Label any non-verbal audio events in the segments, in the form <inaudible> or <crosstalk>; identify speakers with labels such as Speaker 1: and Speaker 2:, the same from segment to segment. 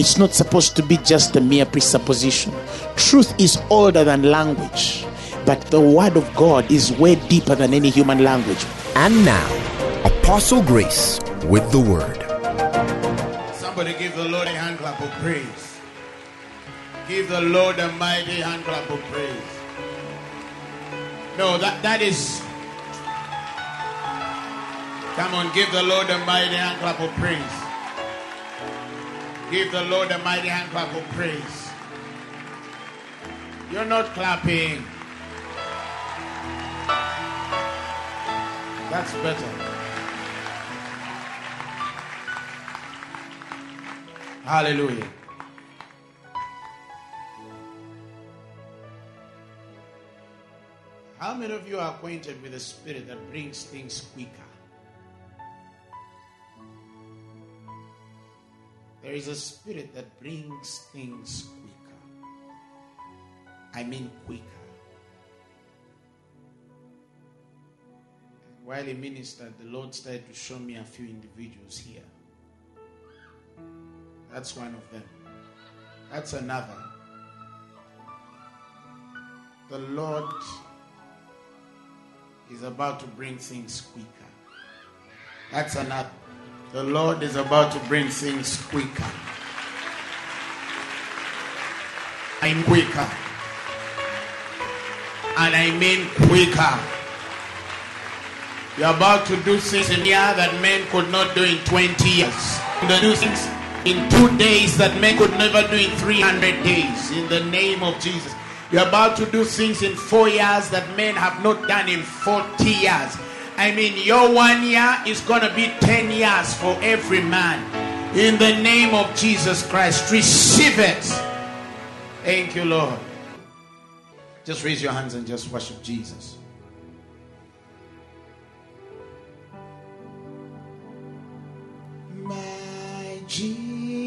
Speaker 1: It's not supposed to be just a mere presupposition. Truth is older than language, but the word of God is way deeper than any human language.
Speaker 2: And now, Apostle Grace with the word.
Speaker 3: Somebody give the Lord a hand clap of praise. Give the Lord a mighty hand clap of praise. No, that, that is. Come on, give the Lord a mighty hand clap of praise. Give the Lord a mighty hand clap of praise. You're not clapping. That's better. Hallelujah. How many of you are acquainted with the spirit that brings things quicker? There is a spirit that brings things quicker. I mean, quicker. While he ministered, the Lord started to show me a few individuals here. That's one of them. That's another. The Lord is about to bring things quicker. That's another. The Lord is about to bring things quicker. I'm quicker. And I mean quicker. You're about to do things in here that men could not do in 20 years. The do things in two days that men could never do in 300 days. In the name of Jesus. You're about to do things in four years that men have not done in 40 years. I mean, your one year is going to be 10 years for every man. In the name of Jesus Christ, receive it. Thank you, Lord. Just raise your hands and just worship Jesus. My Jesus,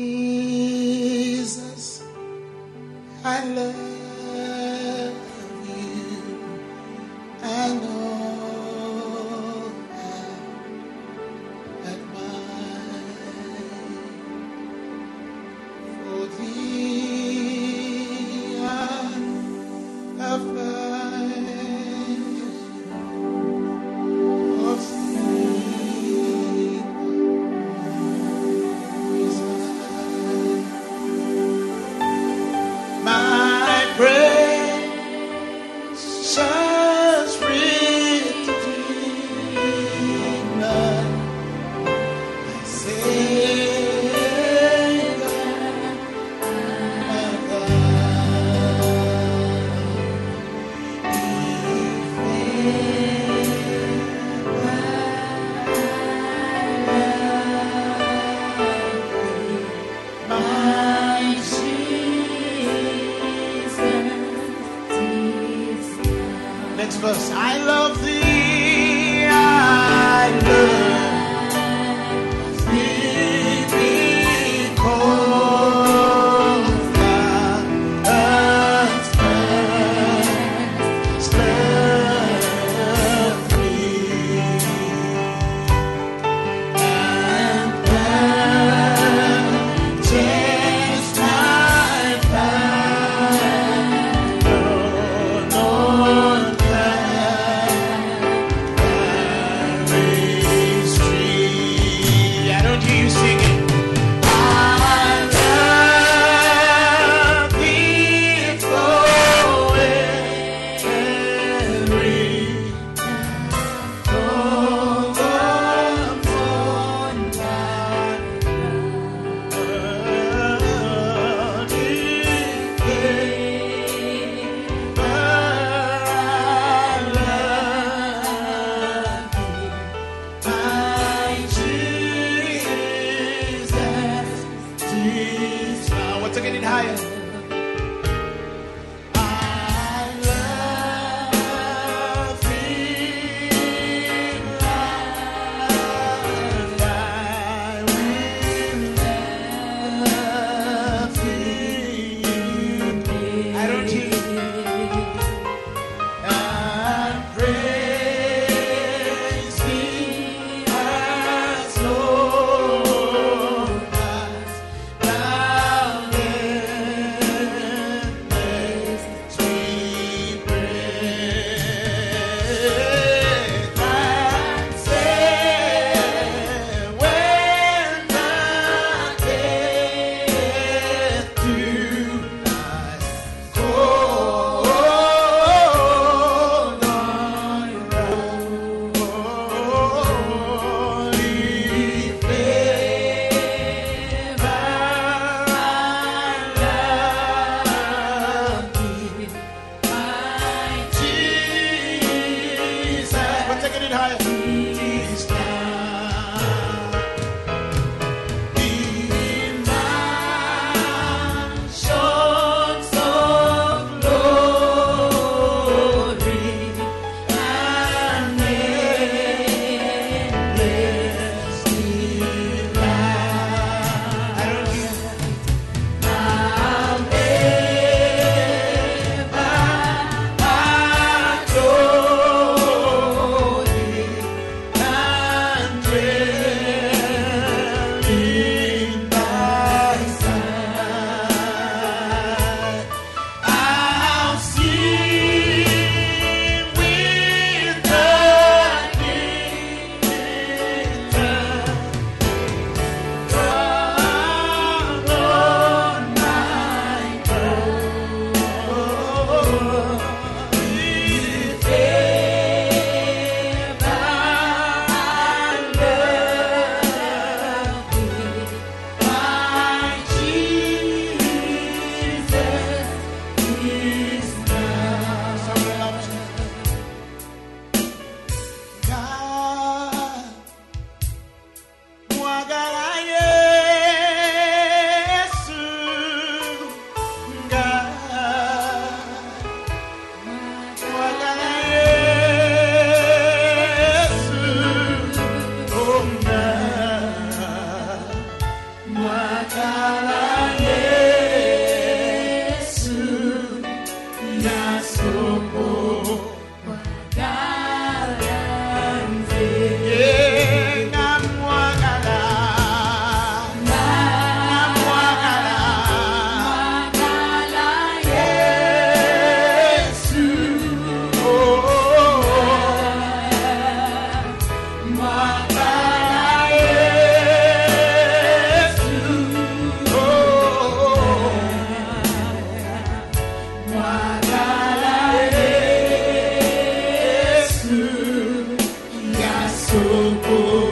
Speaker 3: I love Oh.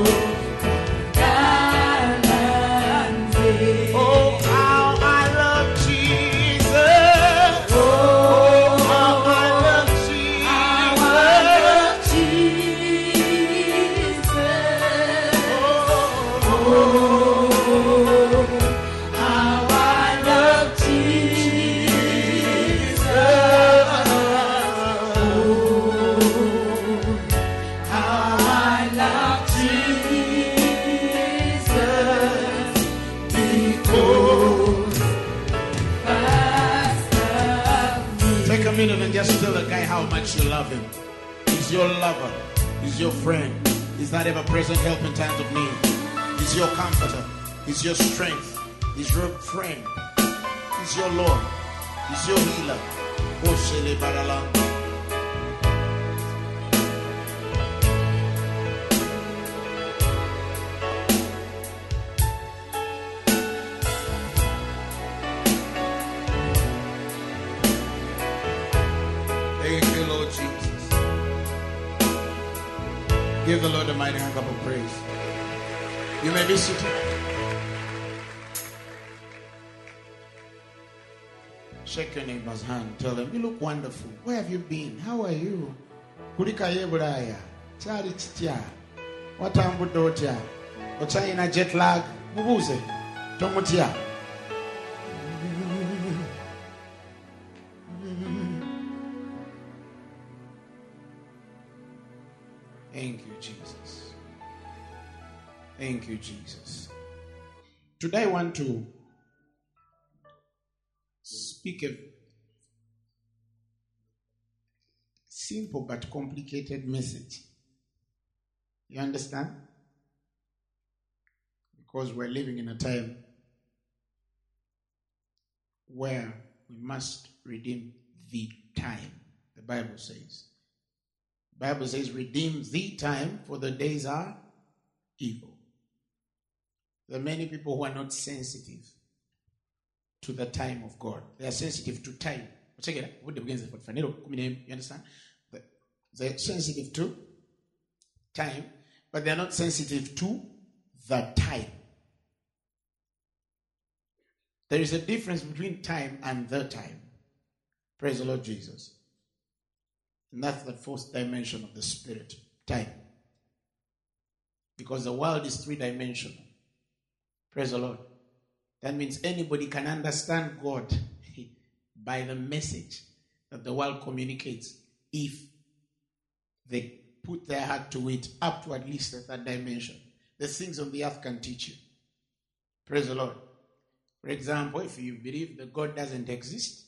Speaker 3: Wonderful. Where have you been? How are you? Kulika ye bulaya. Chali chitya. Watambudde otya? Jet lag? Mubuuze. Tomutya. Thank you, Jesus. Thank you, Jesus. Today I want to speak a simple but complicated message. You understand? Because we're living in a time where we must redeem the time, the Bible says. Bible says, redeem the time, for the days are evil. There are many people who are not sensitive to the time of God. They are sensitive to time. The You understand? They're sensitive to time, but they're not sensitive to the time. There is a difference between time and the time. Praise the Lord Jesus. And that's the fourth dimension of the spirit time. Because the world is three dimensional. Praise the Lord. That means anybody can understand God <laughs> by the message that the world communicates if they put their heart to it up to at least the third dimension. The things on the earth can teach you. Praise the Lord. For example, if you believe that God doesn't exist,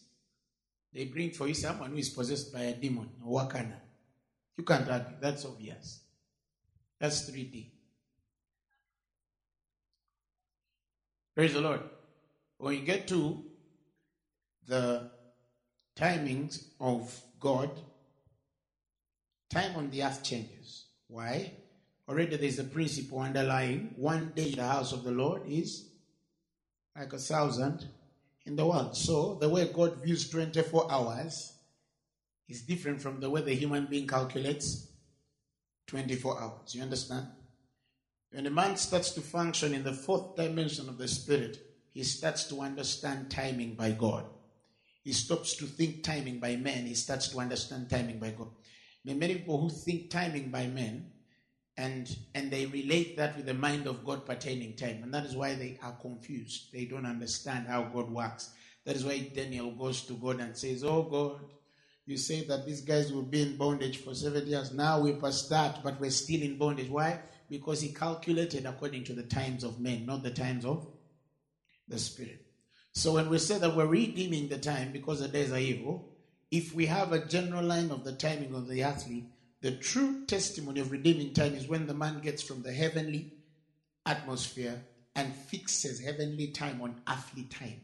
Speaker 3: they bring for you someone who is possessed by a demon, a wakana. You can't argue. That's obvious. That's 3D. Praise the Lord. When you get to the timings of God, time on the earth changes. Why? Already there's a principle underlying one day in the house of the Lord is like a thousand in the world. So the way God views 24 hours is different from the way the human being calculates 24 hours. You understand? When a man starts to function in the fourth dimension of the spirit, he starts to understand timing by God. He stops to think timing by man, he starts to understand timing by God. There are many people who think timing by men and and they relate that with the mind of God pertaining time, and that is why they are confused. They don't understand how God works. That is why Daniel goes to God and says, "Oh God, you say that these guys will be in bondage for seven years. Now we past that, but we're still in bondage. Why? Because he calculated according to the times of men, not the times of the spirit. So when we say that we're redeeming the time because the days are evil, if we have a general line of the timing of the earthly, the true testimony of redeeming time is when the man gets from the heavenly atmosphere and fixes heavenly time on earthly time.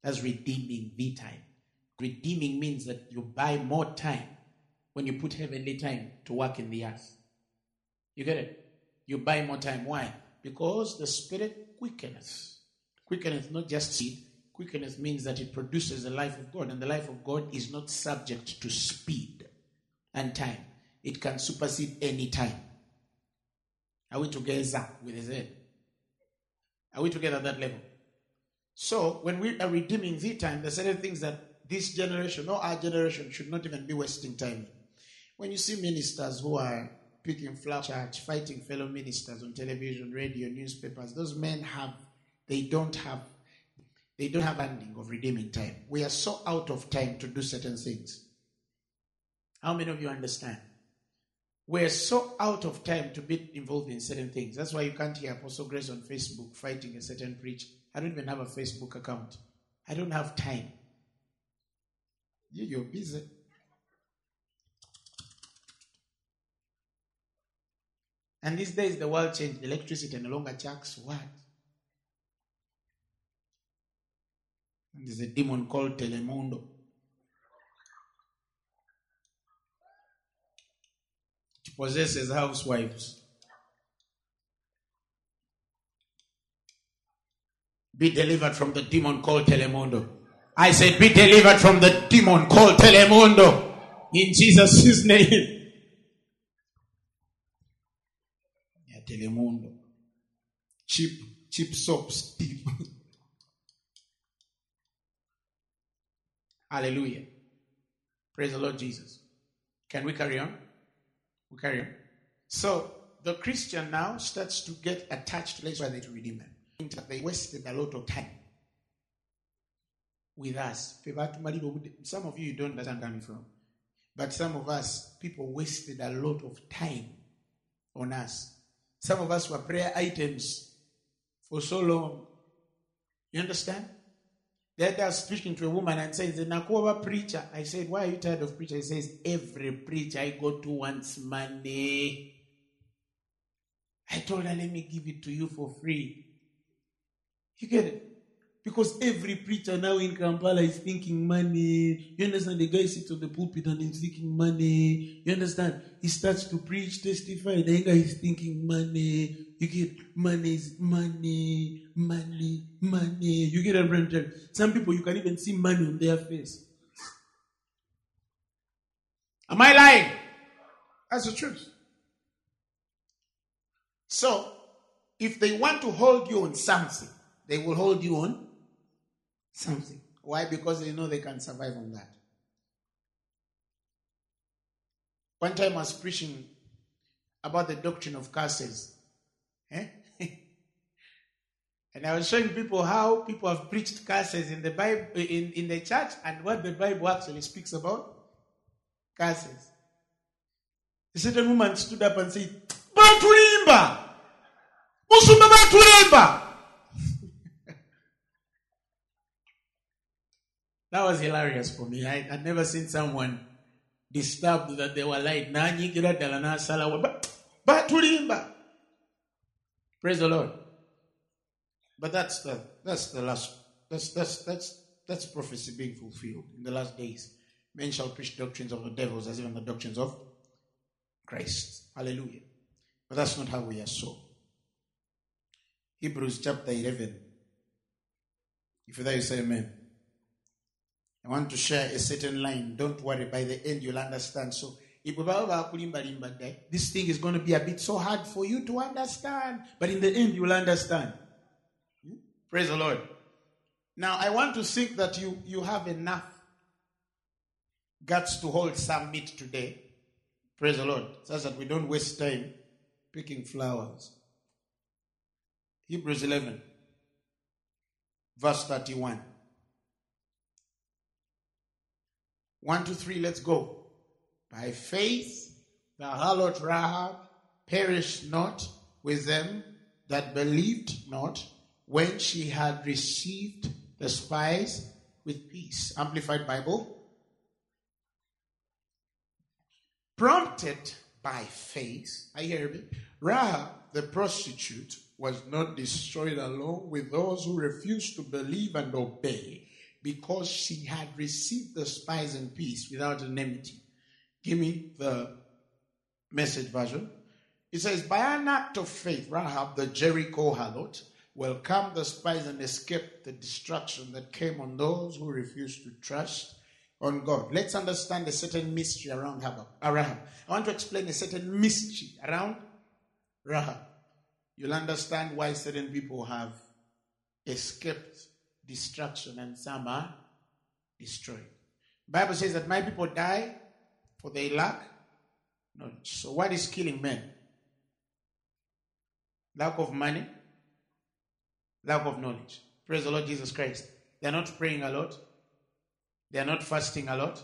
Speaker 3: That's redeeming the time. Redeeming means that you buy more time when you put heavenly time to work in the earth. You get it? You buy more time. Why? Because the Spirit quickeneth. Quickeneth not just seed. Quickeneth means that it produces the life of God, and the life of God is not subject to speed and time. It can supersede any time. Are we together with his head? Are we together at that level? So when we are redeeming the time, there are certain things that this generation or our generation should not even be wasting time. When you see ministers who are picking flower church, fighting fellow ministers on television, radio, newspapers, those men have, they don't have, they don't have ending of redeeming time. We are so out of time to do certain things. How many of you understand? We're so out of time to be involved in certain things. That's why you can't hear Apostle Grace on Facebook fighting a certain preacher. I don't even have a Facebook account. I don't have time. You- You're busy. And these days, the world changed. Electricity no longer chucks what? And there's a demon called Telemundo. It possesses housewives. Be delivered from the demon called Telemundo. I said, be delivered from the demon called Telemundo. In Jesus' name. Yeah, Telemundo. Cheap, cheap soaps. <laughs> Hallelujah. Praise the Lord Jesus. Can we carry on? We carry on. So the Christian now starts to get attached. Let's try to redeem them. They wasted a lot of time with us. Some of you you don't understand where I'm coming from. But some of us, people wasted a lot of time on us. Some of us were prayer items for so long. You understand? The day was speaking to a woman and says, Nakuwa preacher. I said, Why are you tired of preacher? He says, Every preacher I go to wants money. I told her, Let me give it to you for free. You get it? Because every preacher now in Kampala is thinking money. You understand? The guy sits on the pulpit and he's thinking money. You understand? He starts to preach, testify. The guy is thinking money. You get money money, money, money. You get what I'm trying to tell you? Some people you can even see money on their face. Am I lying? That's the truth. So, if they want to hold you on something, they will hold you on something. Why? Because they know they can survive on that. One time I was preaching about the doctrine of curses. Eh? <laughs> and I was showing people how people have preached curses in the Bible in, in the church and what the Bible actually speaks about curses. A certain woman stood up and said, Batulimba! Musumba Batulimba! <laughs> That was hilarious for me. I had never seen someone disturbed that they were like, "Nanyigira ddala n'asalawo." Ba- batulimba. Praise the Lord. But that's the that's the last that's that's that's that's prophecy being fulfilled in the last days. Men shall preach doctrines of the devils as even the doctrines of Christ. Hallelujah. But that's not how we are so. Hebrews chapter 11. If you're there, you say amen. I want to share a certain line. Don't worry, by the end you'll understand. So, this thing is going to be a bit so hard for you to understand. But in the end, you'll understand. Hmm? Praise the Lord. Now, I want to think that you, you have enough guts to hold some meat today. Praise the Lord. So that we don't waste time picking flowers. Hebrews 11, verse 31. One, two, three, let's go. By faith, the harlot Rahab perished not with them that believed not when she had received the spies with peace. Amplified Bible. Prompted by faith, I hear it. Rahab, the prostitute, was not destroyed along with those who refused to believe and obey because she had received the spies in peace without enmity. Give me the message version. It says, By an act of faith, Rahab, the Jericho harlot, welcomed the spies and escaped the destruction that came on those who refused to trust on God. Let's understand a certain mystery around Rahab. Uh, Rahab. I want to explain a certain mystery around Rahab. You'll understand why certain people have escaped destruction and some are destroyed. Bible says that my people die for they lack knowledge. So what is killing men? Lack of money, lack of knowledge. Praise the Lord Jesus Christ. They're not praying a lot. They're not fasting a lot.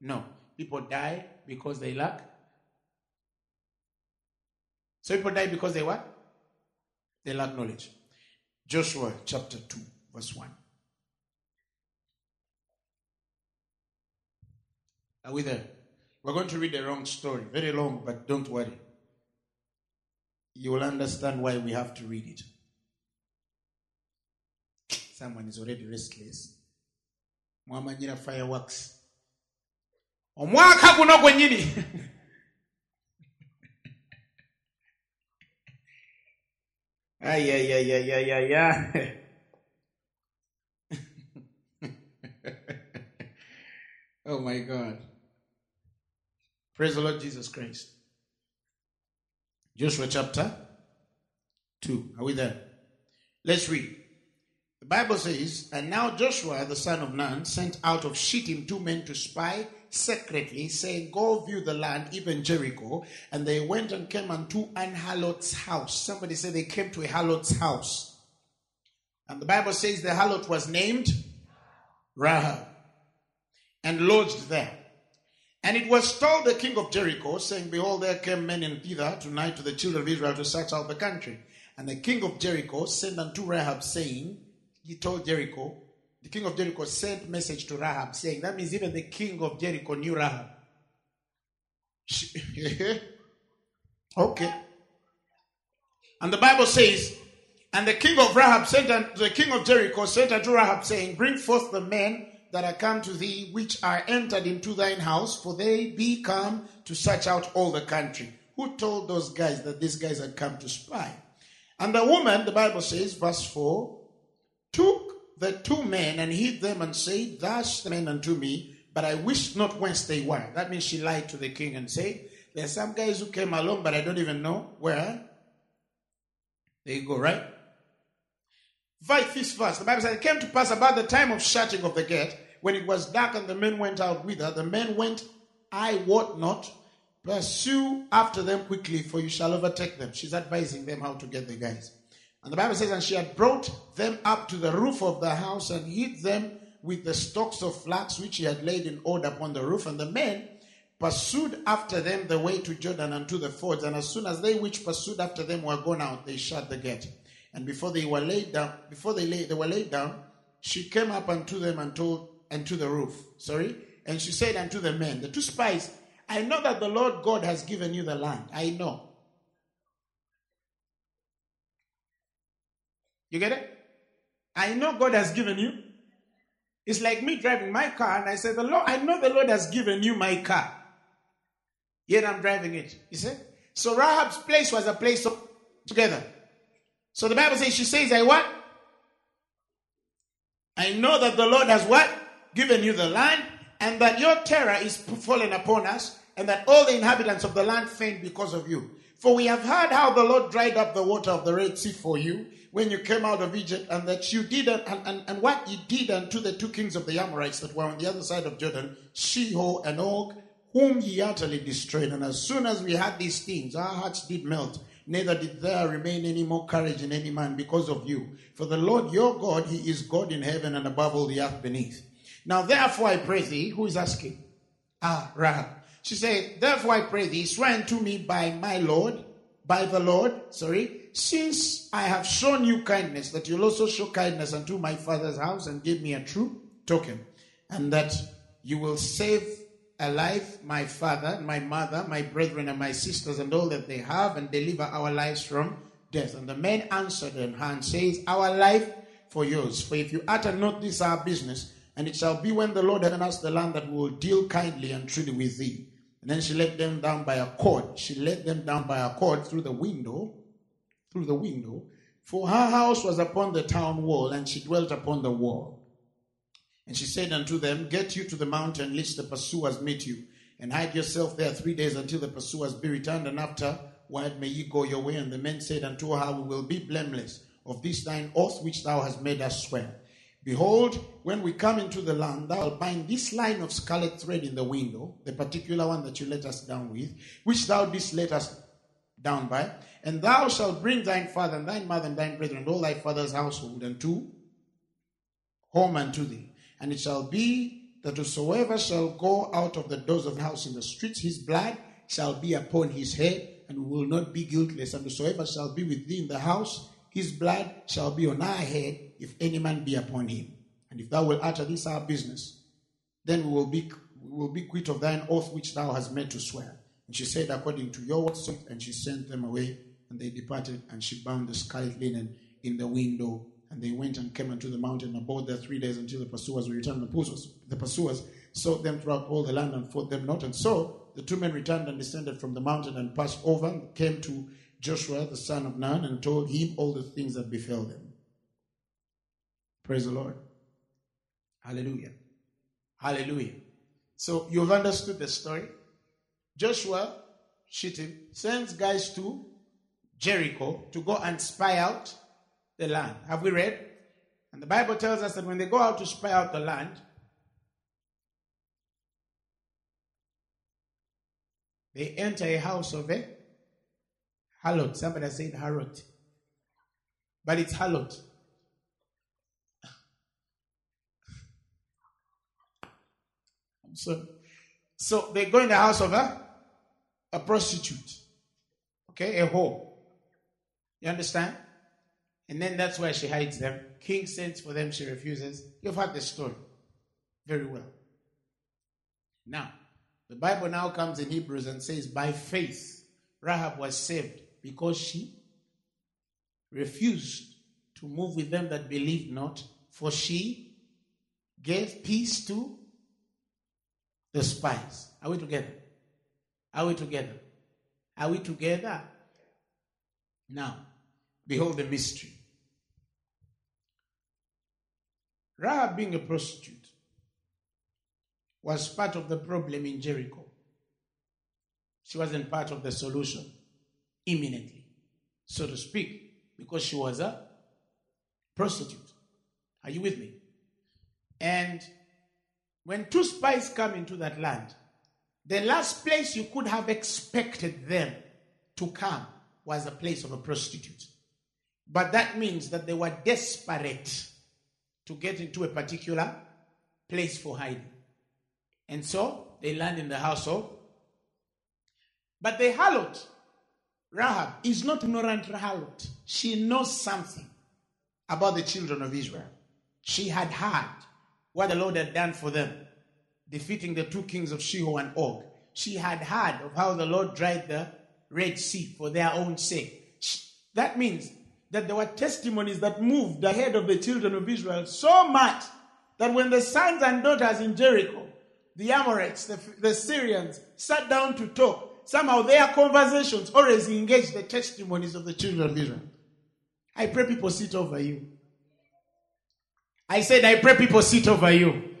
Speaker 3: No. People die because they lack. So people die because they what? They lack knowledge. Joshua chapter 2 verse 1. Are we there? We're going to read a wrong story. Very long, but don't worry. You will understand why we have to read it. Someone is already restless. mwamanyira fireworks omwaka guno gwennyini <laughs> ayayayayayaya <laughs> oh my god praise the lord jesus christ joshua chapter 2 are we there let's read the Bible says, And now Joshua the son of Nun sent out of Shittim two men to spy secretly, saying, Go view the land, even Jericho. And they went and came unto an harlot's house. Somebody said they came to a harlot's house. And the Bible says the harlot was named Rahab and lodged there. And it was told the king of Jericho, saying, Behold, there came men in thither tonight to the children of Israel to search out the country. And the king of Jericho sent unto Rahab, saying, he told Jericho, the king of Jericho sent message to Rahab saying, that means even the king of Jericho knew Rahab. <laughs> Okay. And the Bible says, and the king of Rahab sent unto the king of Jericho sent unto Rahab, saying, Bring forth the men that are come to thee, which are entered into thine house, for they be come to search out all the country. Who told those guys that these guys had come to spy? And the woman, the Bible says, verse 4, took the two men and hid them and said, Thus the men unto me, but I wished not whence they were. That means she lied to the king and said, There are some guys who came along, but I don't even know where. There you go, right? This verse, the Bible says, It came to pass about the time of shutting of the gate, when it was dark and the men went out with her. The men went, I wot not, pursue after them quickly, for you shall overtake them. She's advising them how to get the guys. And the Bible says, And she had brought them up to the roof of the house and hid them with the stalks of flax which she had laid in order upon the roof. And the men pursued after them the way to Jordan and to the fords. And as soon as they which pursued after them were gone out, they shut the gate. And before they were laid down, before they lay, they were laid down, she came up unto them and told and to the roof. Sorry, and she said unto the men, the two spies, I know that the Lord God has given you the land. I know. You get it? I know God has given you. It's like me driving my car, and I say, "The Lord, I know the Lord has given you my car." Yet I'm driving it. You see? So Rahab's place was a place of together. So the Bible says, she says, I what? I know that the Lord has what? Given you the land, and that your terror is fallen upon us, and that all the inhabitants of the land faint because of you. For we have heard how the Lord dried up the water of the Red Sea for you when you came out of Egypt, and that you did, and, and, and what you did unto the two kings of the Amorites that were on the other side of Jordan, Sihon and Og, whom ye utterly destroyed. And as soon as we had these things, our hearts did melt. Neither did there remain any more courage in any man because of you. For the Lord your God, He is God in heaven and above all the earth beneath. Now therefore I pray thee, who is asking? Ah, Rahab. She said, Therefore I pray thee, swear unto me by my Lord, by the Lord, sorry, since I have shown you kindness, that you'll also show kindness unto my father's house and give me a true token, and that you will save alive my father, my mother, my brethren, and my sisters, and all that they have, and deliver our lives from death. And the man answered and says, Our life for yours. For if you utter not this our business, and it shall be when the Lord hath us the land that we will deal kindly and truly with thee. And then she let them down by a cord. She let them down by a cord through the window, through the window. For her house was upon the town wall, and she dwelt upon the wall. And she said unto them, Get you to the mountain, lest the pursuers meet you, and hide yourself there three days until the pursuers be returned, and after, afterward may ye go your way. And the men said unto her, We will be blameless of this thine oath which thou hast made us swear. Behold, when we come into the land, thou shalt bind this line of scarlet thread in the window, the particular one that you let us down with, which thou didst let us down by, and thou shalt bring thine father and thine mother and thine brethren and all thy father's household unto home unto thee. And it shall be that whosoever shall go out of the doors of the house in the streets, his blood shall be upon his head, and will not be guiltless. And whosoever shall be with thee in the house, his blood shall be on our head, if any man be upon him. And if thou wilt utter this our business, then we will be we will be quit of thine oath which thou hast made to swear. And she said, According to your words, and she sent them away, and they departed, and she bound the scarlet linen in the window. And they went and came unto the mountain and abode there three days until the pursuers were returned. The pursuers, the pursuers sought them throughout all the land and fought them not. And so the two men returned and descended from the mountain and passed over, and came to Joshua the son of Nun, and told him all the things that befell them. Praise the Lord. Hallelujah. Hallelujah. So you've understood the story. Joshua, Shittim, sends guys to Jericho to go and spy out the land. Have we read? And the Bible tells us that when they go out to spy out the land, they enter a house of a harlot. Somebody said harlot. But it's harlot. So, so they go in the house of a, a prostitute. Okay, a whore. You understand? And then that's where she hides them. King sends for them, she refuses. You've heard the story very well. Now, the Bible now comes in Hebrews and says, by faith, Rahab was saved because she refused to move with them that believed not, for she gave peace to the spies. Are we together? Are we together? Are we together? Now, behold the mystery. Rahab, being a prostitute, was part of the problem in Jericho. She wasn't part of the solution imminently, so to speak, because she was a prostitute. Are you with me? And when two spies come into that land, the last place you could have expected them to come was a place of a prostitute. But that means that they were desperate to get into a particular place for hiding. And so they land in the house of. But the harlot, Rahab, is not ignorant harlot. She knows something about the children of Israel. She had heard what the Lord had done for them, defeating the two kings of Sihon and Og. She had heard of how the Lord dried the Red Sea for their own sake. That means that there were testimonies that moved ahead of the children of Israel so much that when the sons and daughters in Jericho, the Amorites, the, the Syrians, sat down to talk, somehow their conversations always engaged the testimonies of the children of Israel. I pray people sit over you. I said, I pray people sit over you.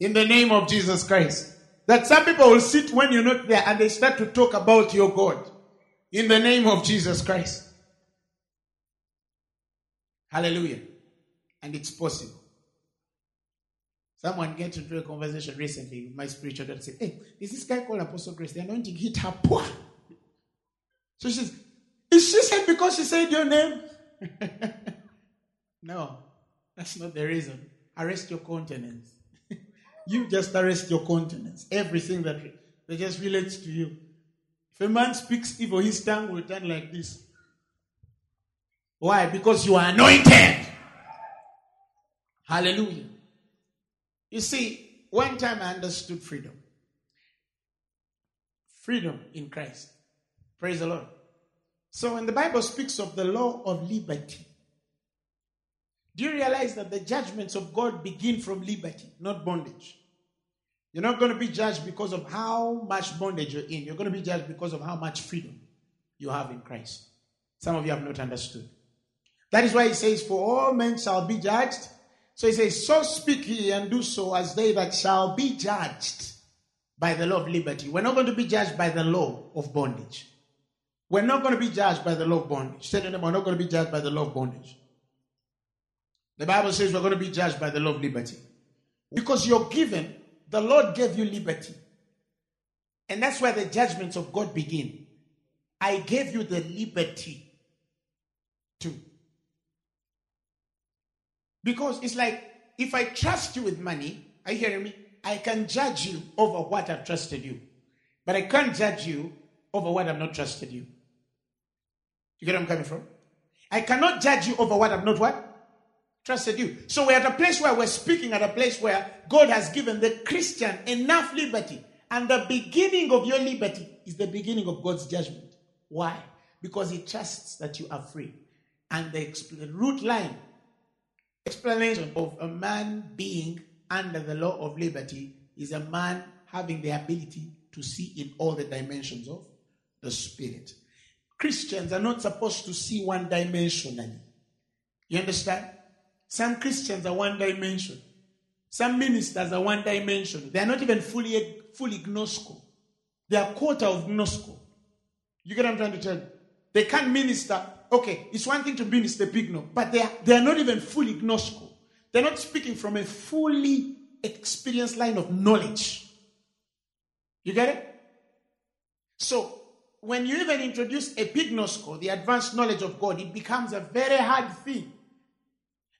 Speaker 3: In the name of Jesus Christ. That some people will sit when you're not there and they start to talk about your God. In the name of Jesus Christ. Hallelujah. And it's possible. Someone get into a conversation recently with my spiritual daughter said, Hey, is this guy called Apostle Grace? The anointing hit her poor. So she says, Is she said because she said your name? <laughs> no, that's not the reason. Arrest your countenance. <laughs> you just arrest your countenance. Everything that, that just relates to you. If a man speaks evil, his tongue will turn like this. Why? Because you are anointed. Hallelujah. You see, one time I understood freedom. Freedom in Christ. Praise the Lord. So when the Bible speaks of the law of liberty, do you realize that the judgments of God begin from liberty, not bondage? You're not going to be judged because of how much bondage you're in. You're going to be judged because of how much freedom you have in Christ. Some of you have not understood. That is why he says, For all men shall be judged. So he says, So speak ye and do so as they that shall be judged by the law of liberty. We're not going to be judged by the law of bondage. We're not going to be judged by the law of bondage. Say to them, we're not going to be judged by the law of bondage. The Bible says we're going to be judged by the law of liberty. Because you're given, the Lord gave you liberty. And that's where the judgments of God begin. I gave you the liberty to because it's like if I trust you with money, are you hearing me? I can judge you over what I've trusted you. But I can't judge you over what I've not trusted you. You get where I'm coming from? I cannot judge you over what I've not what? trusted you. So we're at a place where we're speaking at a place where God has given the Christian enough liberty. And the beginning of your liberty is the beginning of God's judgment. Why? Because He trusts that you are free. And the, the root line explanation of a man being under the law of liberty is a man having the ability to see in all the dimensions of the spirit. Christians are not supposed to see one dimensionally. You understand? Some Christians are one dimension. Some ministers are one dimension. They are not even fully fully gnosko. They are quarter of gnosko. You get what I'm trying to tell you? They can't minister. Okay, it's one thing to minister pigno, but they are, they are not even fully gnosko. They're not speaking from a fully experienced line of knowledge. You get it? So, when you even introduce a big epignosko, the advanced knowledge of God, it becomes a very hard thing.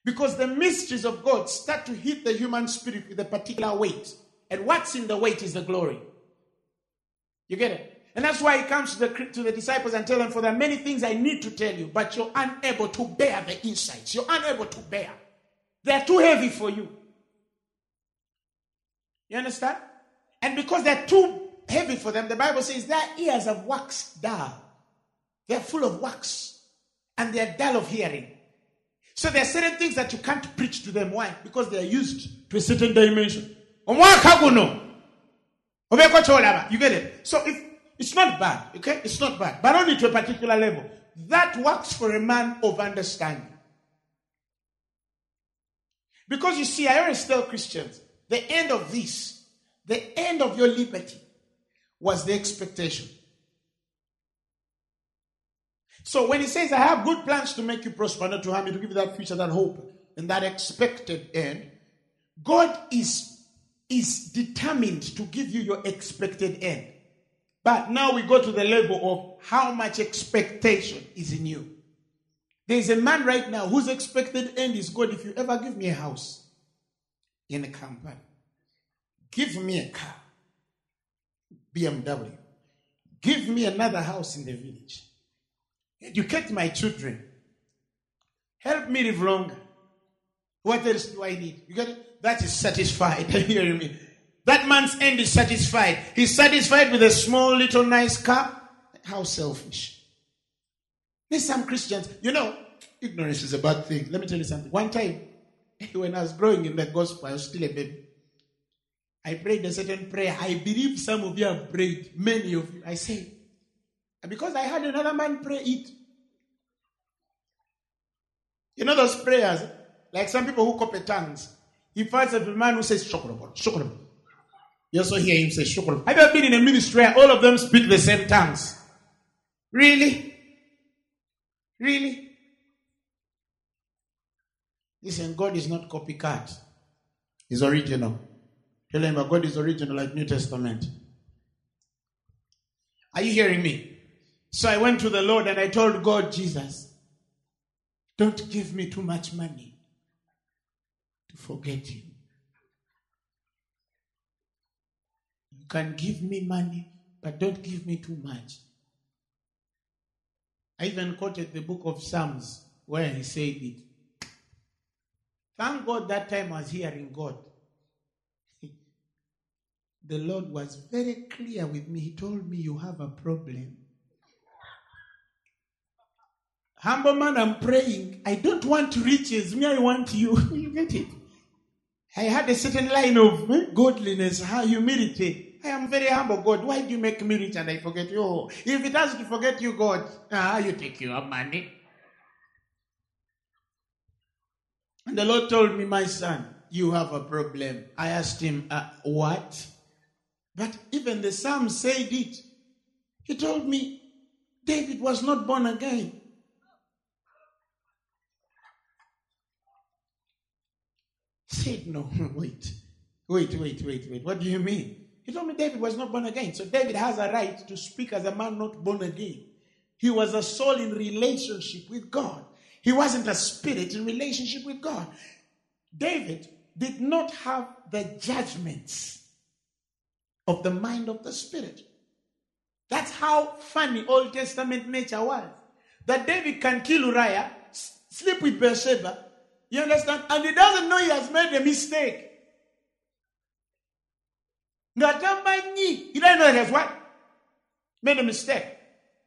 Speaker 3: Because the mysteries of God start to hit the human spirit with a particular weight. And what's in the weight is the glory. You get it? And that's why he comes to the, to the disciples and tell them, For there are many things I need to tell you, but you're unable to bear the insights. You're unable to bear. They're too heavy for you. You understand? And because they're too heavy for them, the Bible says their ears have waxed dull. They're full of wax. And they're dull of hearing. So there are certain things that you can't preach to them. Why? Because they are used to a certain dimension. You get it? So if it's not bad, okay? It's not bad, but only to a particular level. That works for a man of understanding. Because you see, I always tell Christians the end of this, the end of your liberty, was the expectation. So when he says, I have good plans to make you prosper, not to harm you, to give you that future, that hope, and that expected end, God is, is determined to give you your expected end. But now we go to the level of how much expectation is in you. There's a man right now whose expected end is God, if you ever give me a house in a company, give me a car, BMW, give me another house in the village, educate my children, help me live longer. What else do I need? You get it? That is satisfied. Are <laughs> you hearing me? That man's end is satisfied. He's satisfied with a small, little, nice car. How selfish. There's some Christians, you know, ignorance is a bad thing. Let me tell you something. One time, <laughs> when I was growing in the gospel, I was still a baby. I prayed a certain prayer. I believe some of you have prayed, many of you. I say, because I had another man pray it. You know those prayers, like some people who copy tongues. He finds a man who says, Shokorobon, Shokorobon. You also hear him say, Shokorobon. Have you ever been in a ministry where all of them speak the same tongues? Really? Really? Listen, God is not copycat. He's original. Tell him God is original like New Testament. Are you hearing me? So I went to the Lord and I told God, Jesus, don't give me too much money to forget you. You can give me money, but don't give me too much. I even quoted the book of Psalms where he said it. Thank God that time I was hearing God. <laughs> the Lord was very clear with me. He told me, You have a problem. Humble man, I'm praying. I don't want riches. Me, I want you. <laughs> you get it? I had a certain line of eh, godliness, humility. I am very humble, God. Why do you make me rich and I forget you? If it has to forget you, God, ah, you take your money. And the Lord told me, My son, you have a problem. I asked him, uh, What? But even the Psalm said it. He told me, David was not born again. said, No, <laughs> wait, wait, wait, wait, wait. What do you mean? He told me David was not born again. So David has a right to speak as a man not born again. He was a soul in relationship with God. He wasn't a spirit in relationship with God. David did not have the judgments of the mind of the spirit. That's how funny Old Testament nature was. That David can kill Uriah, sleep with Bathsheba, You understand? And he doesn't know he has made a mistake. Ngatamanyi. He doesn't know has what? Made a mistake.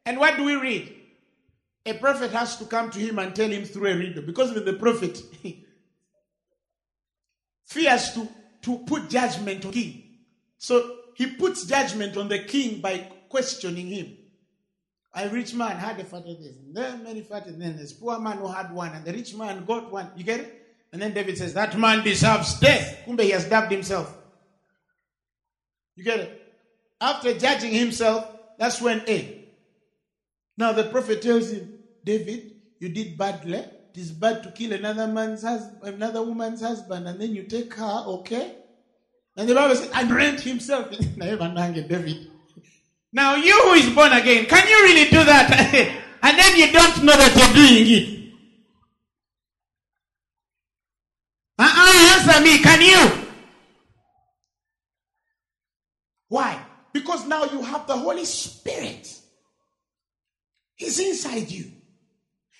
Speaker 3: And what do we read? A prophet has to come to him and tell him through a riddle. Because with the prophet, <laughs> fears to, to put judgment on king. So he puts judgment on the king by questioning him. A rich man had a father this, and then many fathers, then this poor man who had one, and the rich man got one. You get it? And then David says, That man deserves death. Kumbe he has dubbed himself. You get it? After judging himself, that's when A. Now the prophet tells him, David, you did badly. It is bad to kill another man's husband, another woman's husband, and then you take her, okay? And the Bible says, and rent himself. <laughs> David. Now, you who is born again, can you really do that? <laughs> and then you don't know that you're doing it. Uh-uh, answer me, can you? Why? Because now you have the Holy Spirit. He's inside you.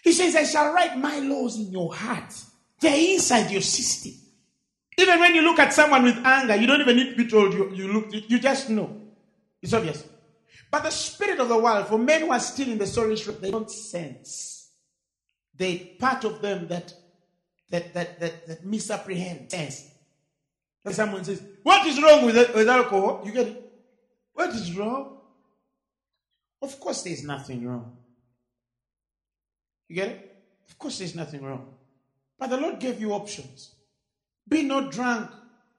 Speaker 3: He says, I shall write my laws in your heart. They're inside your system. Even when you look at someone with anger, you don't even need to be told you, you look, you just know. It's obvious. But the spirit of the world, for men who are still in the strip, they don't sense. They part of them that that that that, that misapprehend. When someone says, What is wrong with, with alcohol? You get it? What is wrong? Of course there's nothing wrong. You get it? Of course there's nothing wrong. But the Lord gave you options. Be not drunk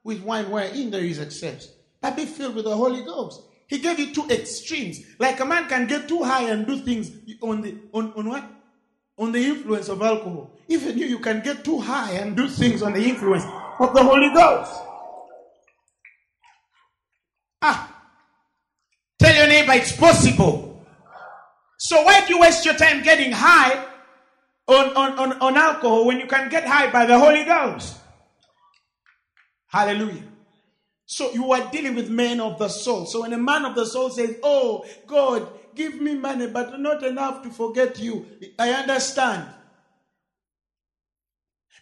Speaker 3: with wine wherein there is excess, but be filled with the Holy Ghost. He gave you two extremes. Like a man can get too high and do things on the on, on what? On the influence of alcohol. Even you, you can get too high and do things on the influence of the Holy Ghost. Ah. Tell your neighbor it's possible. So why do you waste your time getting high on, on, on, on alcohol when you can get high by the Holy Ghost? Hallelujah. So you are dealing with men of the soul. So when a man of the soul says, Oh, God, give me money, but not enough to forget you, I understand.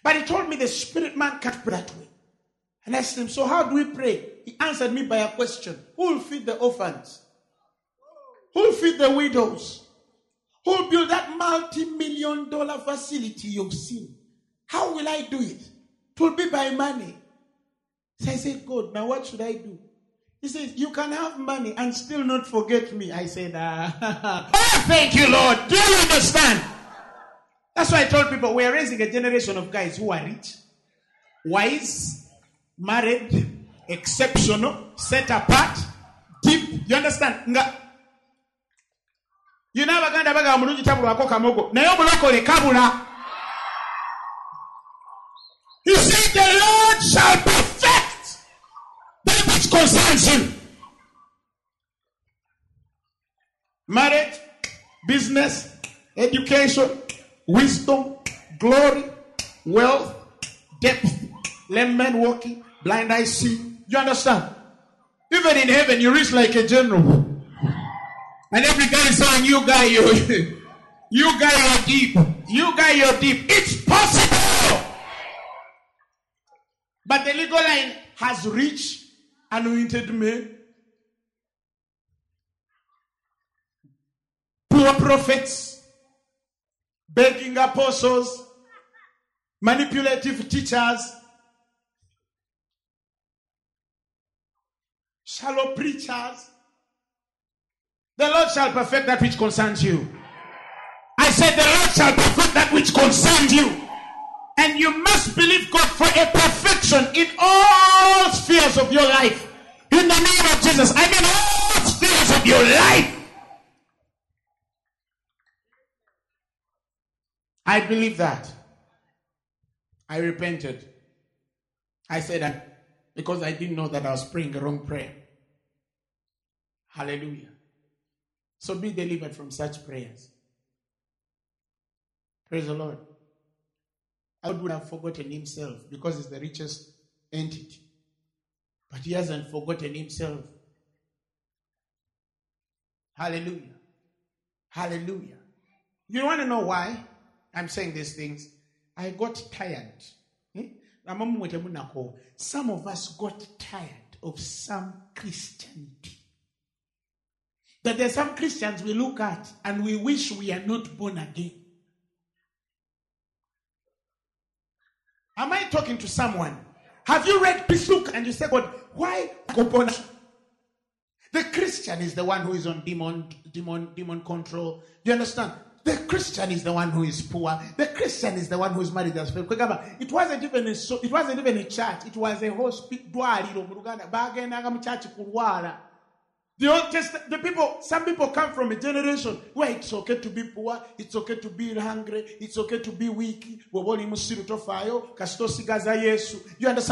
Speaker 3: But he told me the spirit man can't pray that way. And I asked him, So how do we pray? He answered me by a question Who will feed the orphans? Who will feed the widows? Who will build that multi million dollar facility you've seen? How will I do it? It will be by money. So I said, God, now what should I do? He says, You can have money and still not forget me. I said, ah, oh, <laughs> Thank you, Lord. Do you understand? That's why I told people we're raising a generation of guys who are rich, wise, married, exceptional, set apart, deep. You understand? You know abaganda bagamba mulungi tabulwako kamogo. Naye omulokole kabula. He said the lord shall perfect that which concerns him. Marriage business education wisdom glory wealth depth lame men walking blind eyes see. You understand? Even in heaven you reach like a general. And every saying, You got your <laughs> you got you're deep. You got you're deep. It's possible. But the legal line has reached anointed men, poor prophets, begging apostles, manipulative teachers, shallow preachers. The Lord shall perfect that which concerns you. I said, The Lord shall perfect that which concerns you. And you must believe God for a perfection in all spheres of your life. In the name of Jesus. I mean, all spheres of your life. I believe that. I repented. I said that because I didn't know that I was praying the wrong prayer. Hallelujah. So be delivered from such prayers. Praise the Lord. I would have forgotten himself because he's the richest entity. But he hasn't forgotten himself. Hallelujah. Hallelujah. You want to know why I'm saying these things? I got tired. Eh? Some of us got tired of some Christianity. That there's some Christians we look at and we wish we are not born again. Am I talking to someone? Have you read book and you say, God, why? The Christian is the one who is on demon, demon, demon control. Do you understand? The Christian is the one who is poor. The Christian is the one who is married as well. It wasn't even a so, it wasn't even a church. It was a hospital. Bagendaga mu church kulwala. The Old Testament, the people, some people come from a generation where it's okay to be poor, it's okay to be hungry, it's okay to be weak. You understand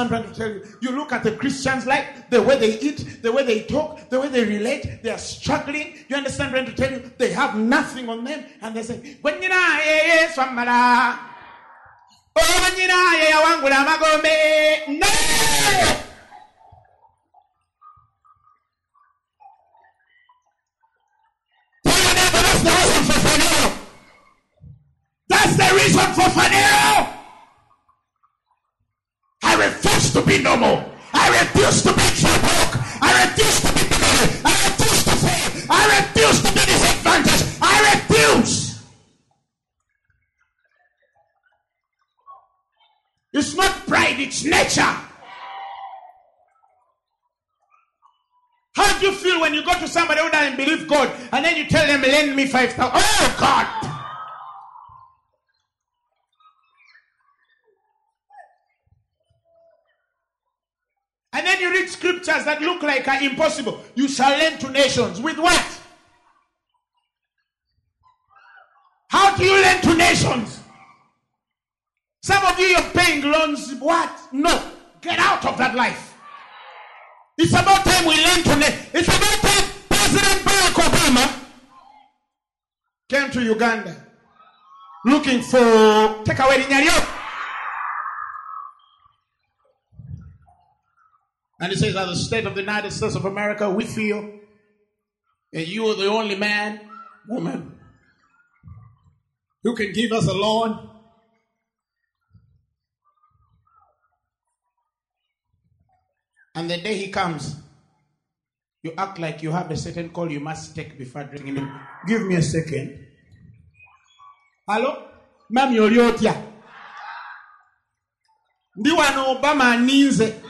Speaker 3: what I'm trying to tell you? You look at the Christians like the way they eat, the way they talk, the way they relate, they are struggling. You understand what I'm trying to tell you? They have nothing on them, and they say, oh, when the reason for Phaneroo. I refuse to be normal. I refuse to be broke. I refuse to be bigoted. I refuse to fail. I refuse to be disadvantaged. I refuse. It's not pride, it's nature. How do you feel when you go to somebody who doesn't believe God and then you tell them, lend me 5,000? Oh, God. And then you scriptures that look like are impossible. You shall lend to nations. With what? How do you lend to nations? Some of you, you're paying loans. What? No. Get out of that life. It's about time we lend to name. It's about time President Barack Obama came to Uganda looking for take away the And he says, as the state of the United States of America, we feel that you are the only man, woman, who can give us a loan. And the day he comes, you act like you have a certain call you must take before drinking. Give me a second. Hello? Ma'am, you're otya? Ndi wano Obama aninze.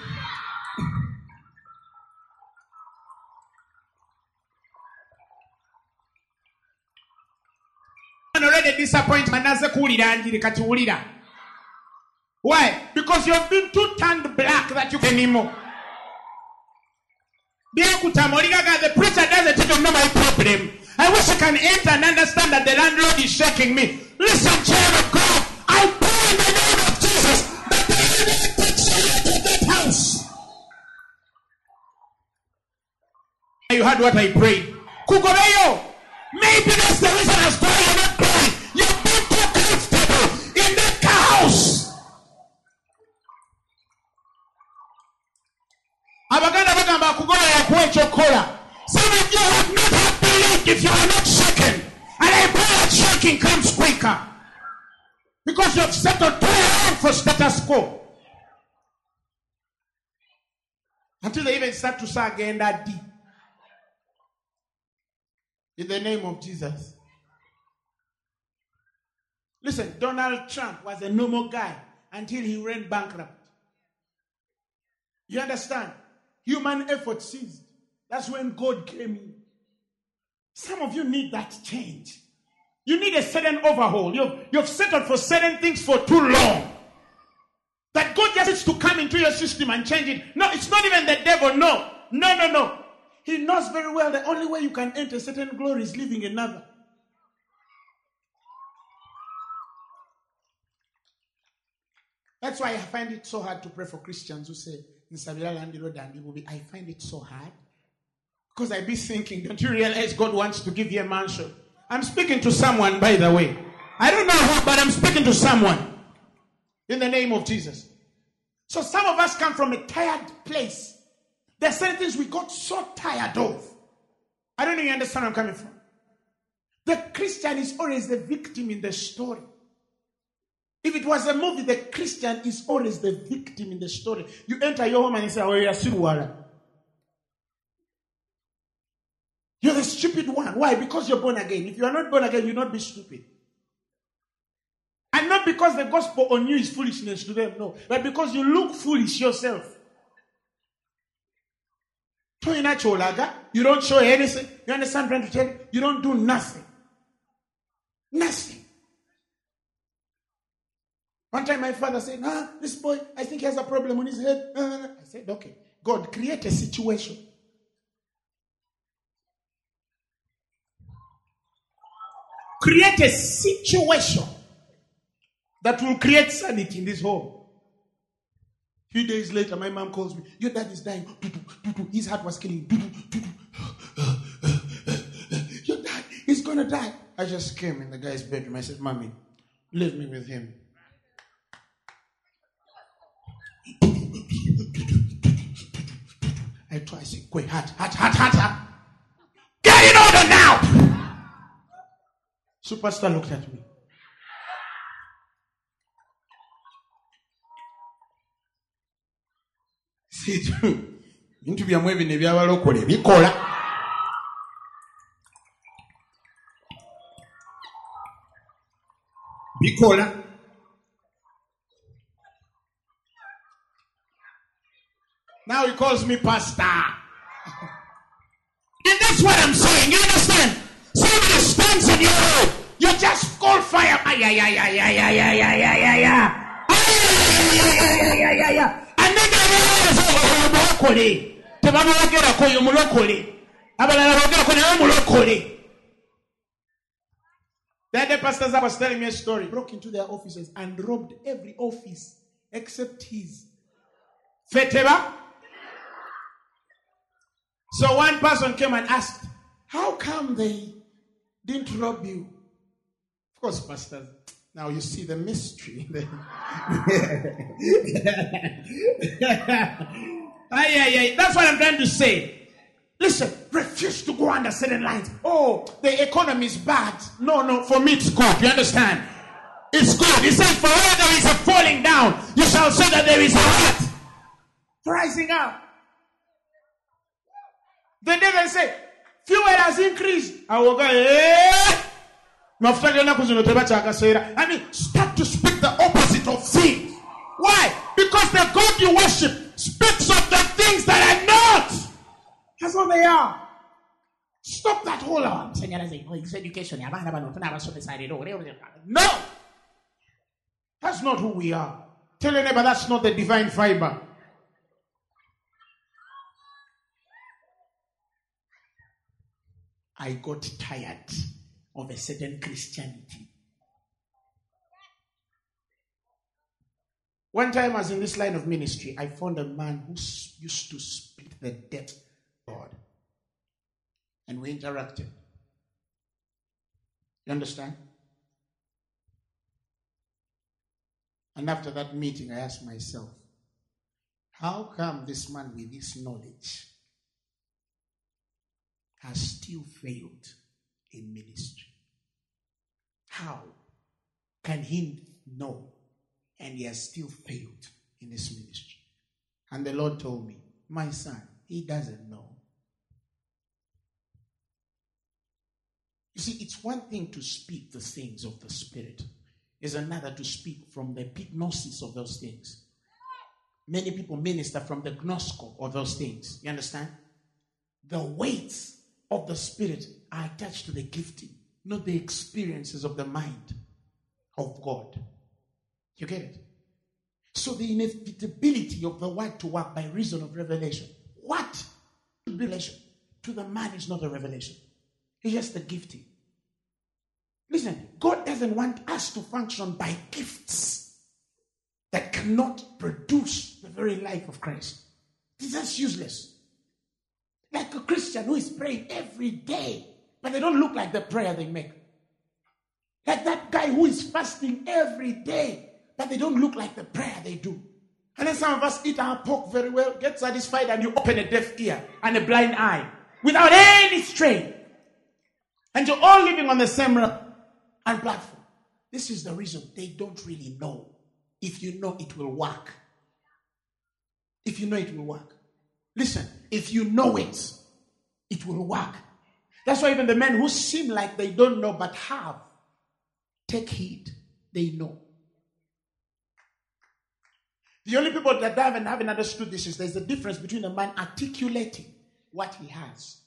Speaker 3: already disappointment naze kuwulira njiri kati wulira. Why? Because you've been too turned black that you anymore byekutama oligaga the preacher doesn't even know my problem. I wish you can enter and understand that the landlord is shaking me. Listen child of god i pray in the name of jesus that the enemy takes you to that house. You heard what i prayed. Kugobeyo. Maybe that's the reason as to abaganda bagamba akugoba yakuwa ekyokukola that because you have settled too long for status quo. Until they even start to say agenda deep in the name of jesus. Listen donald trump was a normal guy until he ran bankrupt. You understand human effort ceased. That's when God came in. Some of you need that change. You need a certain overhaul. You've, you've settled for certain things for too long. That God just needs to come into your system and change it. No, it's not even the devil. No, no, no, no. He knows very well the only way you can enter certain glory is living another. That's why I find it so hard to pray for Christians who say, nsabira land road and i find it so hard. Because i be thinking don't you realize god wants to give you a mansion? I'm speaking to someone by the way. I don't know who but i'm speaking to someone. In the name of jesus. So some of us come from a tired place. There are certain things we got so tired of. I don't know you understand where i'm coming from. The christian is always the victim in the story If it was a movie, the Christian is always the victim in the story. You enter your home and you say, Oh, you're Sirwara. You're the stupid one. Why? Because you're born again. If you are not born again, you'll not be stupid. And not because the gospel on you is foolishness to them, no. But because you look foolish yourself. You don't show anything. You understand what I'm trying to tell you? You don't do nothing. Nothing. One time my father said, Ah, this boy, I think he has a problem on his head. Uh, I said, Okay, God, create a situation. Create a situation that will create sanity in this home. A few days later, my mom calls me. Your dad is dying. His heart was killing. Your dad is gonna die. I just came in the guy's bedroom. I said, Mommy, leave me with him. I try say, Kwe, hat, hat, hat, hat, hat. Get in order now. Superstar looked at me. Said, bintu byammwe bino ebyabalokola bikola bikola now he calls me pastor and that's what i'm saying you understand somebody stands in your road you just call fire ay, ay, ay, ay, ay, ay, ay, ay, ay, ay, ay. and then mulokole tebamwogerako oyo mulokole abalala bogerako naye mulokole The other pastors was telling me a story. Broke into their offices and robbed every office except his. Feteba. So one person came and asked, How come they didn't rob you? Of course, Pastor, Now you see the mystery. <laughs> Aye, aye, aye. That's what I'm trying to say. Listen, refuse to go under certain lines. Oh, the economy is bad. No, no, for me it's good. You understand? It's good. He said, For all there is a falling down, you shall say that there is a? Rising up. The devil say, fuel has increased. I will go, eh? I mean, start to speak the opposite of things. Why? Because the God you worship speaks of the things that are not That's what they are. Stop that whole on. No. That's not who we are. Tell your neighbor that's not the divine fiber. I got tired of a certain Christianity. One time as in this line of ministry, I found a man who used to speak the of God. And we interacted. You understand? And after that meeting, I asked myself, how come this man with this knowledge has still failed in ministry? How can he know and he has still failed in his ministry. And the Lord told me, My son, he doesn't know. You see, it's one thing to speak the things of the Spirit, it's another to speak from the epignosis of those things. Many people minister from the ginosko of those things. You understand? The weights of the Spirit are attached to the gifting, not the experiences of the mind of God. You get it? So the inevitability of the word to work by reason of revelation. What? Revelation. To the man is not a revelation. It's just a gifting. Listen, God doesn't want us to function by gifts that cannot produce the very life of Christ. It's just useless. Like a Christian who is praying every day, but they don't look like the prayer they make. Like that guy who is fasting every day, but they don't look like the prayer they do. And then some of us eat our pork very well, get satisfied, and you open a deaf ear and a blind eye without any strain. And you're all living on the same and platform. This is the reason they don't really know. If you know, it will work. If you know, it will work. Listen, if you know it, it will work. That's why even the men who seem like they don't know but have, take heed. They know. The only people that haven't, haven't understood this is there's a difference between a man articulating what he has.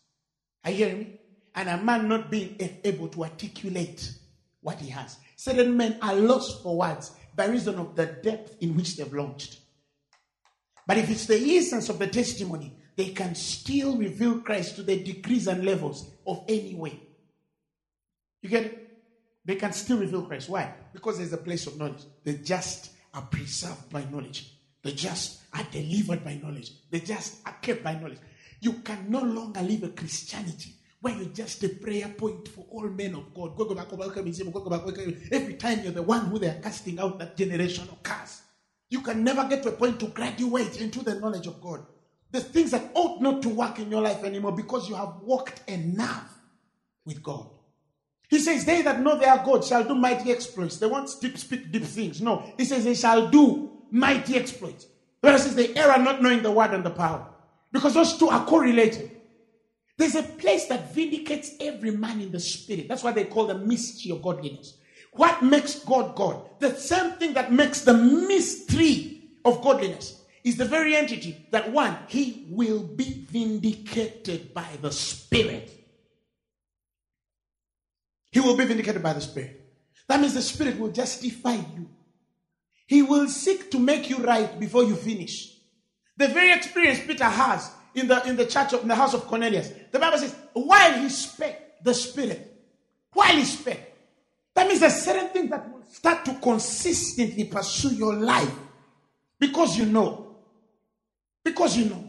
Speaker 3: Are you hearing me? And a man not being able to articulate what he has. Certain men are lost for words by reason of the depth in which they've launched. But if it's the essence of the testimony, they can still reveal Christ to the degrees and levels of any way. You get it? They can still reveal Christ. Why? Because there's a place of knowledge. The just are preserved by knowledge. The just are delivered by knowledge. The just are kept by knowledge. You can no longer live a Christianity where you're just a prayer point for all men of God. Every time you're the one who they are casting out that generational curse. You can never get to a point to graduate into the knowledge of God. The things that ought not to work in your life anymore because you have walked enough with God. He says, They that know their God shall do mighty exploits. They won't speak deep things. No. He says, They shall do mighty exploits. Whereas says they err not knowing the word and the power. Because those two are correlated. There's a place that vindicates every man in the spirit. That's why they call the mystery of godliness. What makes God God? The same thing that makes the mystery of godliness is the very entity that one, he will be vindicated by the Spirit. He will be vindicated by the Spirit. That means the Spirit will justify you. He will seek to make you right before you finish. The very experience Peter has in the, in the church of in the house of Cornelius. The Bible says, while he spake, the Spirit, while he spake, that means there's certain things that will start to consistently pursue your life because you know. Because you know.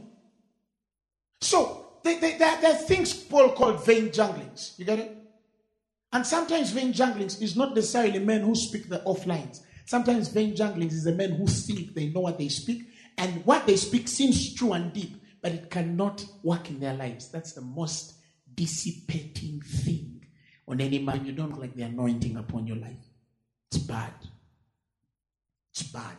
Speaker 3: So, there, there, there are things Paul called vain janglings. You get it? And sometimes vain janglings is not necessarily men who speak the off lines. Sometimes vain janglings is the men who think they know what they speak, and what they speak seems true and deep, but it cannot work in their lives. That's the most dissipating thing on any man. You don't like the anointing upon your life. It's bad. It's bad.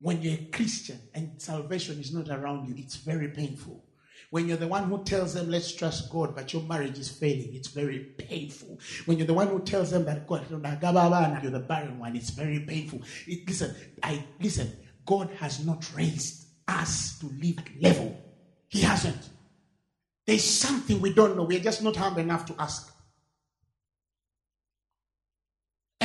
Speaker 3: When you're a Christian and salvation is not around you, it's very painful. When you're the one who tells them, let's trust God, but your marriage is failing, it's very painful. When you're the one who tells them that God, you're the barren one, it's very painful. It, listen, I listen, God has not raised us to live at level. He hasn't. There's something we don't know. We're just not humble enough to ask.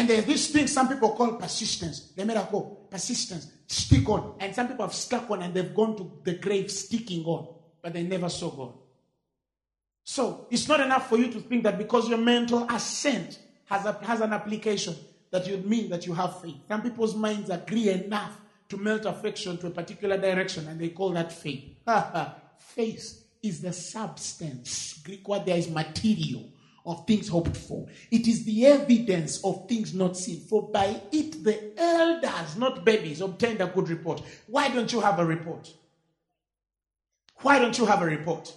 Speaker 3: And there's this thing some people call persistence. The miracle, persistence, stick on. And some people have stuck on and they've gone to the grave sticking on but they never saw God. So it's not enough for you to think that because your mental assent has, a, has an application that would mean that you have faith. Some people's minds agree enough to melt affection to a particular direction and they call that faith. <laughs> faith is the substance. Greek word there is material of things hoped for. It is the evidence of things not seen. For by it the elders, not babies, obtained a good report. Why don't you have a report? Why don't you have a report?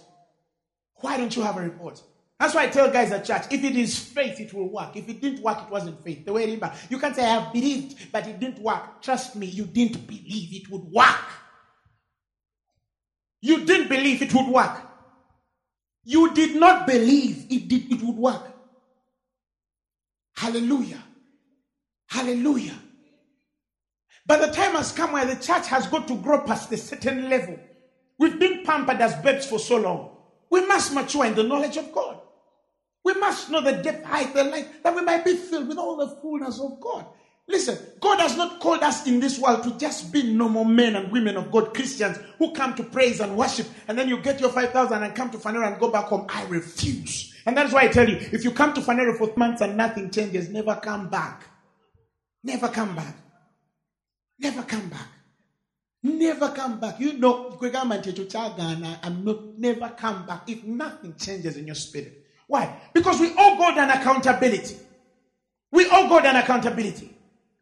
Speaker 3: Why don't you have a report? That's why I tell guys at church, if it is faith, it will work. If it didn't work, it wasn't faith. The way remember, you can't say I have believed, but it didn't work. Trust me, you didn't believe it would work. You didn't believe it would work. You did not believe it did it would work. Hallelujah. Hallelujah. But the time has come where the church has got to grow past a certain level We've been pampered as babes for so long. We must mature in the knowledge of God. We must know the depth, height, the length, that we might be filled with all the fullness of God. Listen, God has not called us in this world to just be normal men and women of God, Christians who come to praise and worship, and then you get your 5,000 and come to Phaneroo and go back home. I refuse. And that's why I tell you, if you come to Phaneroo for months and nothing changes, never come back. Never come back. Never come back. Never come back. You know, I'm not never come back if nothing changes in your spirit. Why? Because we all God an accountability. We all God an accountability.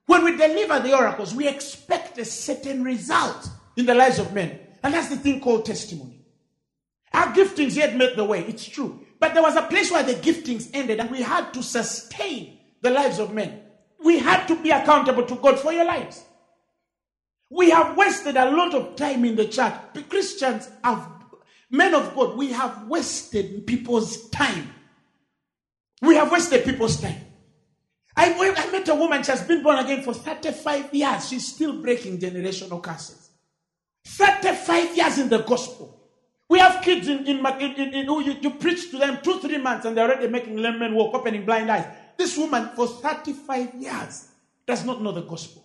Speaker 3: When we deliver the oracles, we expect a certain result in the lives of men. And that's the thing called testimony. Our giftings yet made the way. It's true. But there was a place where the giftings ended and we had to sustain the lives of men. We had to be accountable to God for your lives. We have wasted a lot of time in the church. Christians have, men of God, we have wasted people's time. We have wasted people's time. I, I met a woman, she has been born again for 35 years. She's still breaking generational curses. 35 years in the gospel. We have kids in, in, in, in, in who you, you preach to them two, three months and they're already making lame men walk, opening blind eyes. This woman, for 35 years, does not know the gospel.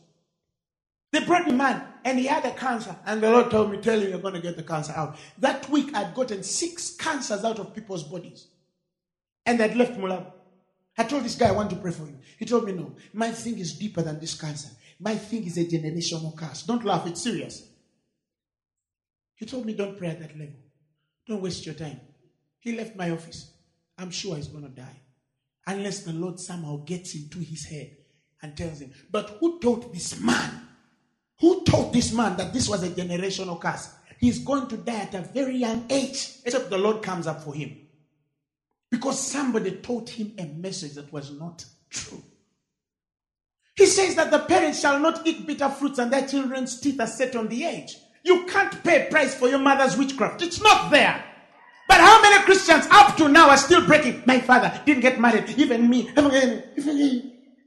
Speaker 3: They brought me man and he had a cancer. And the Lord told me, Tell him you're going to get the cancer out. That week, I'd gotten six cancers out of people's bodies. And I'd left Mulab. I told this guy, I want to pray for you. He told me, No, my thing is deeper than this cancer. My thing is a generational curse. Don't laugh, it's serious. He told me, Don't pray at that level. Don't waste your time. He left my office. I'm sure he's going to die. Unless the Lord somehow gets into his head and tells him. But who taught this man? Who taught this man that this was a generational curse? He's going to die at a very young age, except the Lord comes up for him. Because somebody taught him a message that was not true. He says that the parents shall not eat bitter fruits and their children's teeth are set on the edge. You can't pay a price for your mother's witchcraft. It's not there. But how many Christians up to now are still breaking? My father didn't get married. Even me.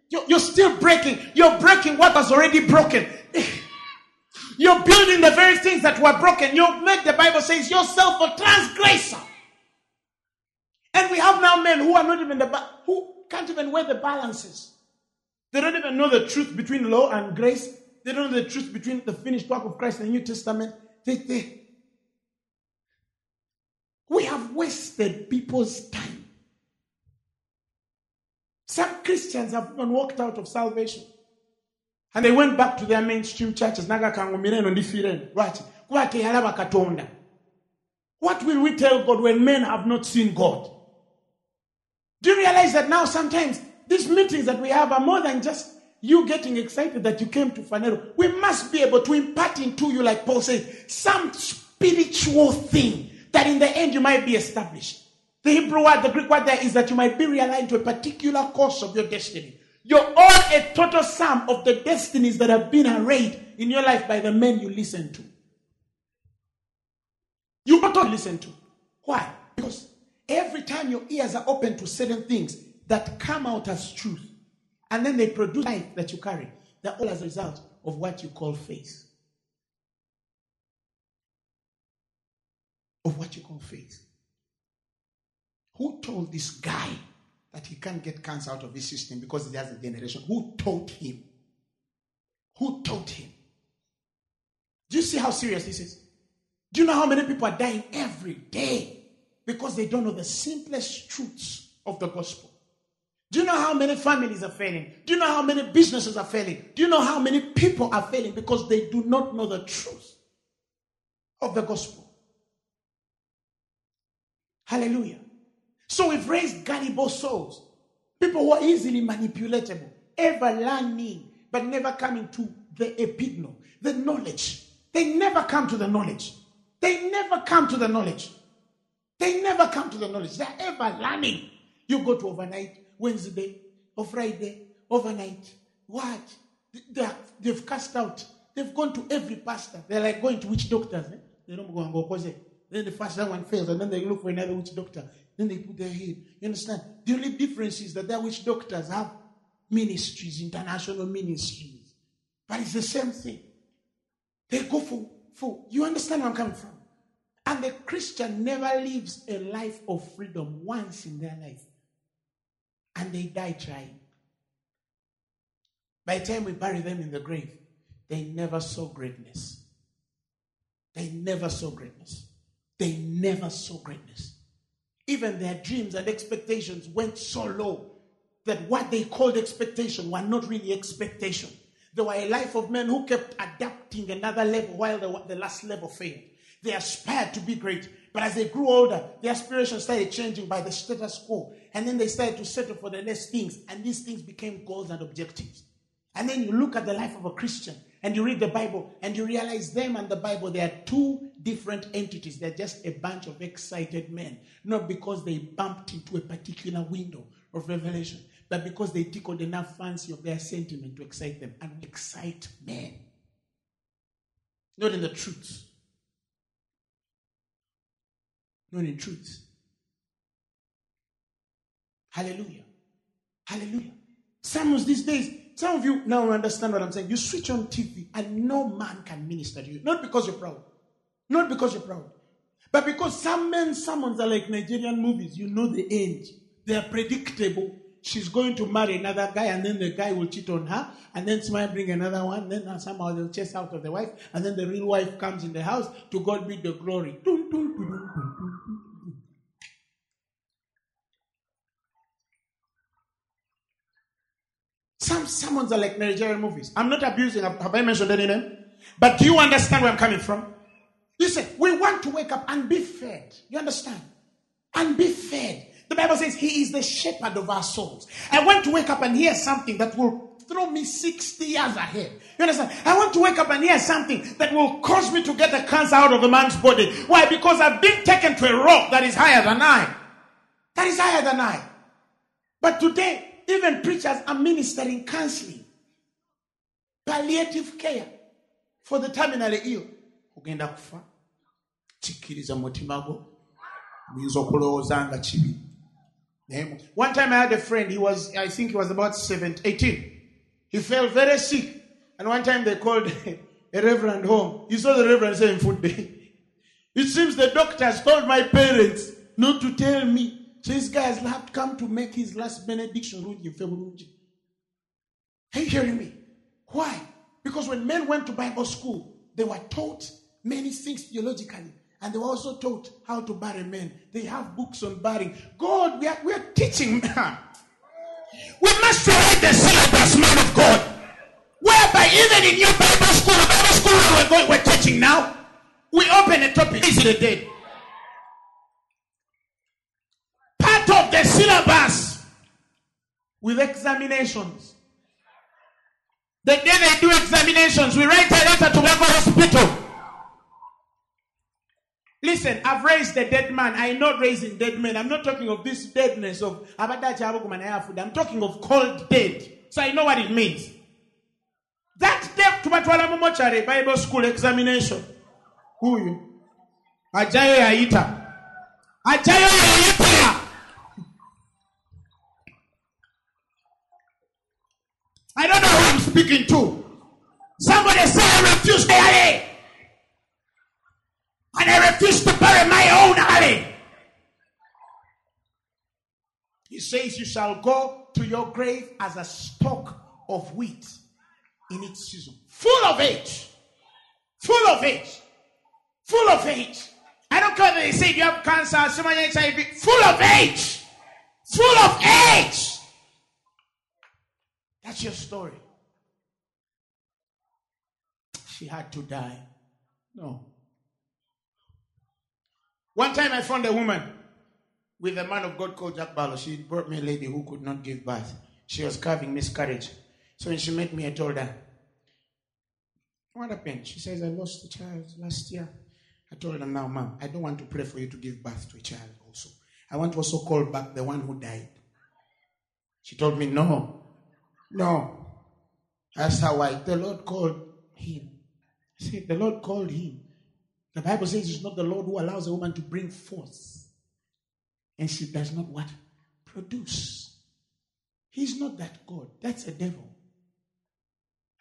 Speaker 3: You're still breaking. You're breaking what was already broken. <laughs> You're building the very things that were broken. You've made the Bible says yourself a transgressor. And we have now men who are not even the who can't even weigh the balances. They don't even know the truth between law and grace. They don't know the truth between the finished work of Christ and the New Testament. They, they, we have wasted people's time. Some Christians have even walked out of salvation. And they went back to their mainstream churches. What will we tell God when men have not seen God? Do you realize that now sometimes these meetings that we have are more than just you getting excited that you came to Phaneroo? We must be able to impart into you, like Paul says, some spiritual thing that in the end you might be established. The Hebrew word, the Greek word there is that you might be realigned to a particular course of your destiny. You're all a total sum of the destinies that have been arrayed in your life by the men you listen to. You ought to listen to. Why? Because every time your ears are open to certain things that come out as truth, and then they produce life that you carry, they're all as a result of what you call faith. Of what you call faith. Who told this guy that he can't get cancer out of his system because he has a generation. Who told him? Who told him? Do you see how serious this is? Do you know how many people are dying every day because they don't know the simplest truths of the gospel? Do you know how many families are failing? Do you know how many businesses are failing? Do you know how many people are failing because they do not know the truth of the gospel? Hallelujah. So we've raised gullible souls, people who are easily manipulatable, ever learning, but never coming to the epigno, the knowledge. They never come to the knowledge. They never come to the knowledge. They never come to the knowledge. They're ever learning. You go to overnight, Wednesday, or Friday, overnight. What? They they've cast out. They've gone to every pastor. They're like going to witch doctors. Eh? They don't go and go Then the first one fails, and then they look for another witch doctor. Then they put their head. You understand? The only difference is that their witch doctors have ministries, international ministries. But it's the same thing. They go for, for you understand where I'm coming from? And the Christian never lives a life of freedom once in their life. And they die trying. By the time we bury them in the grave, they never saw greatness. They never saw greatness. They never saw greatness. Even their dreams and expectations went so low that what they called expectation were not really expectation. They were a life of men who kept adapting another level while the, the last level failed. They aspired to be great, but as they grew older, their aspirations started changing by the status quo. And then they started to settle for the less things, and these things became goals and objectives. And then you look at the life of a Christian and you read the Bible and you realize them and the Bible, they are two different entities. They're just a bunch of excited men, not because they bumped into a particular window of revelation, but because they tickled enough fancy of their sentiment to excite them and excite men. Not in the truth. Not in truth. Hallelujah. Hallelujah. Some of these days, some of you now understand what I'm saying. You switch on TV and no man can minister to you. Not because you're proud. Not because you're proud. But because some men summons are like Nigerian movies. You know the end. They are predictable. She's going to marry another guy, and then the guy will cheat on her, and then somebody bring another one, then somehow they'll chase out of the wife, and then the real wife comes in the house. To God be the glory. Some sermons are like Nigerian movies. I'm not abusing. Have I mentioned any name? But do you understand where I'm coming from? Listen, we want to wake up and be fed. You understand? And be fed. The Bible says He is the shepherd of our souls. I want to wake up and hear something that will throw me 60 years ahead. You understand? I want to wake up and hear something that will cause me to get the cancer out of the man's body. Why? Because I've been taken to a rock that is higher than I. That is higher than I. But today, even preachers are ministering counseling, palliative care for the terminally ill. ogenda kufa kikkiriza mutima gwo oyinza okulowooza one time i had a friend he was i think he was about 17, 18 he fell very sick and one time they called <laughs> a reverend home he saw the reverend saying food day <laughs> it seems the doctors told my parents not to tell me so this guy has come to make his last benediction. Are you hearing me? Why? Because when men went to Bible school, they were taught many things theologically. And they were also taught how to bury men. They have books on burying. God, we are, we are teaching. <laughs> we must write the syllabus, man of God. Whereby even in your Bible school, Bible school we're, going, we're teaching now, we open a topic. Is it dead? of the syllabus with examinations. The day they do examinations, we write a letter to Beko Hospital. Listen, I've raised the dead man. I'm not raising dead men. I'm not talking of this deadness of I'm talking of cold dead. So I know what it means. That death to Matwala Bible school examination. Who you? Ajayo Yaita. Ajayo Yaita. I don't know who I'm speaking to. Somebody say, I refuse to. And I refuse to bury my own alley. He says, You shall go to your grave as a stalk of wheat in its season, full of age, full of age, full of age. I don't care that they say you have cancer, someone HIV, full of age, full of age. That's your story. She had to die. No. One time I found a woman with a man of God called Jack Barlow. She brought me a lady who could not give birth. She was carving miscarriage. So when she met me, I told her, What happened? She says, I lost a child last year. I told her, Now, mom, I don't want to pray for you to give birth to a child also. I want to also call back the one who died. She told me, No, no. That's how I, the Lord called him. See, the Lord called him. The Bible says it's not the Lord who allows a woman to bring forth. And she does not what? Produce. He's not that God. That's a devil.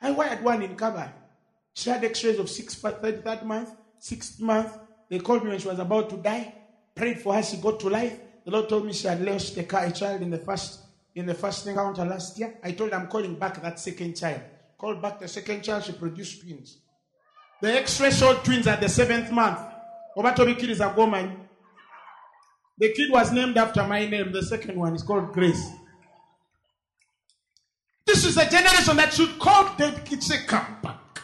Speaker 3: I wired one in Kabah. She had x-rays of six, 33rd month, sixth month. They called me when she was about to die. Prayed for her. She got to life. The Lord told me she had lost a, car, a child in the first in the first encounter last year. I told her I'm calling back that second child. Called back the second child, she produced twins. The showed twins at the seventh month. Obatobi kid is a woman. The kid was named after my name. The second one is called Grace. This is a generation that should call dead kids say, come back.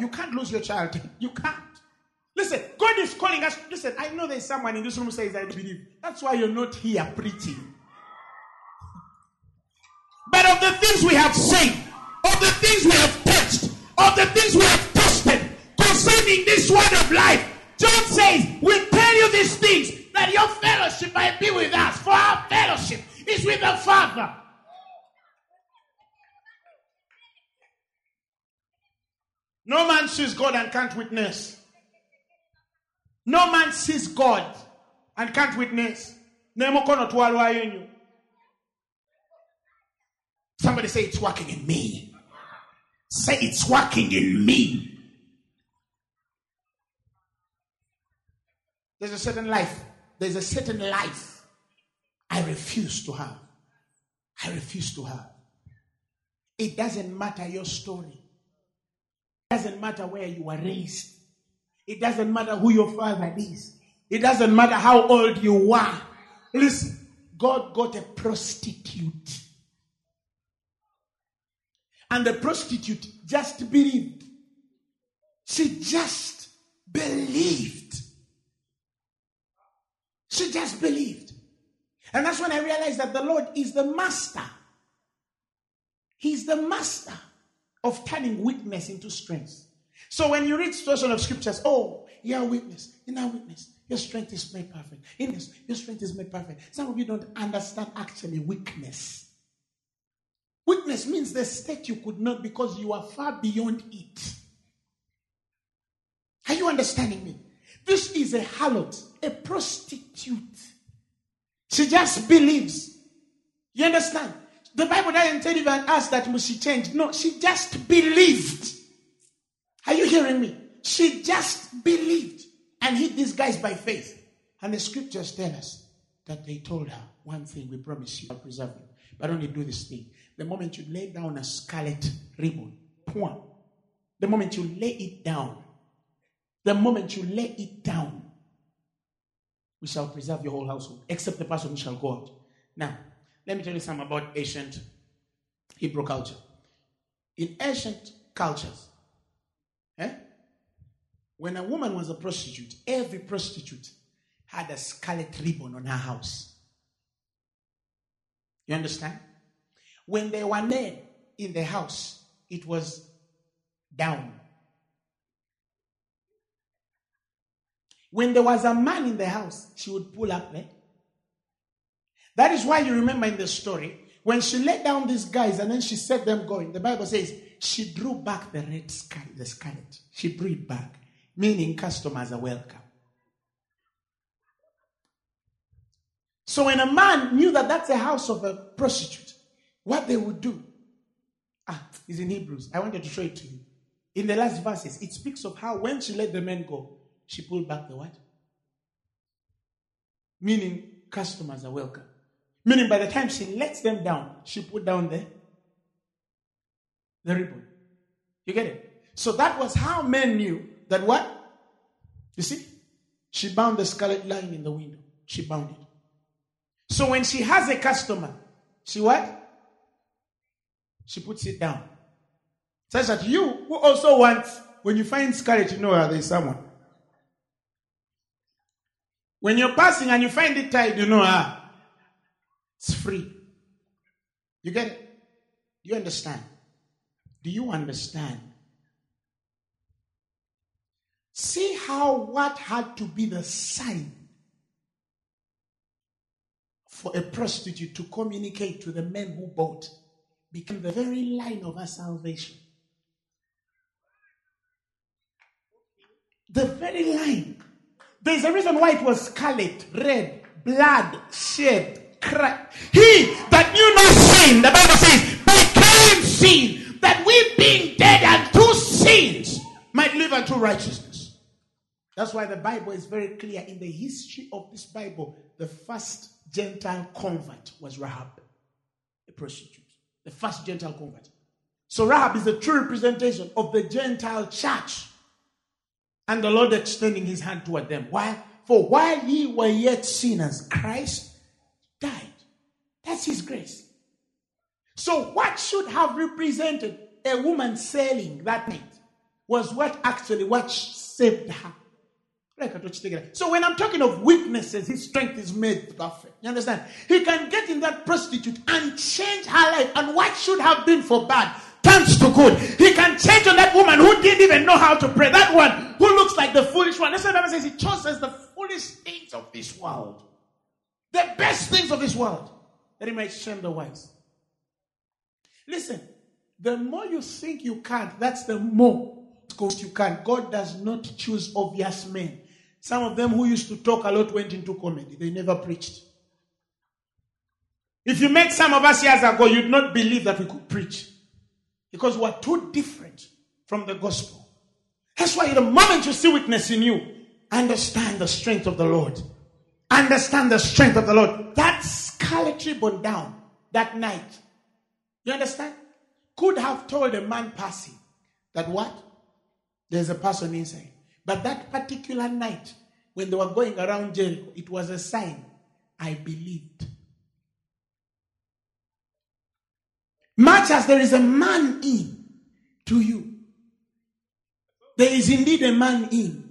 Speaker 3: You can't lose your child. You can't. Listen, God is calling us. Listen, I know there's someone in this room says, I believe. That's why you're not here preaching. But of the things we have seen, of the things we have touched, of the things we have tested concerning this word of life, John says, We tell you these things that your fellowship might be with us, for our fellowship is with the Father. No man sees God and can't witness. No man sees God and can't witness. Somebody say it's working in me. Say it's working in me. There's a certain life. There's a certain life I refuse to have. I refuse to have. It doesn't matter your story. It doesn't matter where you were raised. It doesn't matter who your father is. It doesn't matter how old you were. Listen, God got a prostitute. And the prostitute just believed. She just believed. She just believed. And that's when I realized that the Lord is the master. He's the master of turning weakness into strength. So when you read situation of scriptures, oh, you're a witness, in our witness, your strength is made perfect. In this, your strength is made perfect. Some of you don't understand actually weakness. Weakness means the state you could not because you are far beyond it. Are you understanding me? This is a harlot, a prostitute. She just believes. You understand? The Bible doesn't tell even us that she changed. No, she just believed. Are you hearing me? She just believed and hit these guys by faith. And the scriptures tell us that they told her one thing we promise you, I'll preserve you. But only do this thing. The moment you lay down a scarlet ribbon, point. The moment you lay it down, the moment you lay it down, we shall preserve your whole household, except the person who shall go out. Now, let me tell you something about ancient Hebrew culture. In ancient cultures, eh, when a woman was a prostitute, every prostitute had a scarlet ribbon on her house. You understand? When there were men in the house, it was down. When there was a man in the house, she would pull up there. That is why you remember in the story, when she let down these guys and then she set them going, the Bible says she drew back the red the scarlet. She drew it back, meaning customers are welcome. So when a man knew that that's a house of a prostitute, what they would do, ah, is in Hebrews. I wanted to show it to you. In the last verses, it speaks of how when she let the men go, she pulled back the what? Meaning customers are welcome. Meaning by the time she lets them down, she put down the, the ribbon. You get it? So that was how men knew that what? You see? She bound the scarlet line in the window. She bound it. So when she has a customer, she what? She puts it down. Such that you who also want, when you find scarlet, you know there is someone. When you're passing and you find it tied, you know, ah, it's free. You get it? You understand? Do you understand? See how what had to be the sign for a prostitute to communicate to the men who bought became the very line of her salvation. The very line. There's a reason why it was scarlet, red, blood, shed, he that knew no sin, the Bible says, became sin, that we being dead unto sins might live unto righteousness. That's why the Bible is very clear in the history of this Bible. The first Gentile convert was Rahab, a prostitute. The first Gentile convert. So Rahab is a true representation of the Gentile church. And the Lord extending his hand toward them. Why? For while ye were yet sinners, Christ died. That's his grace. So, what should have represented a woman sailing that night was what actually what saved her. So when I'm talking of weaknesses, his strength is made perfect. You understand? He can get in that prostitute and change her life, and what should have been for bad turns to good. He can change on that woman who didn't even know how to pray. That one who looks like the foolish one. That's why the Bible says he chooses the foolish things of this world the best things of this world, that he might shame the wise. Listen, the more you think you can't, that's the more you can't. God does not choose obvious men. Some of them who used to talk a lot went into comedy. They never preached. If you met some of us years ago, you'd not believe that we could preach. Because we're too different from the gospel. That's why the moment you see weakness in you, understand the strength of the Lord. Understand the strength of the Lord. That scarlet ribbon down that night. You understand? Could have told a man passing that what? There's a person inside. But that particular night, when they were going around Jericho, it was a sign. I believed. Much as there is a man in to you, there is indeed a man in.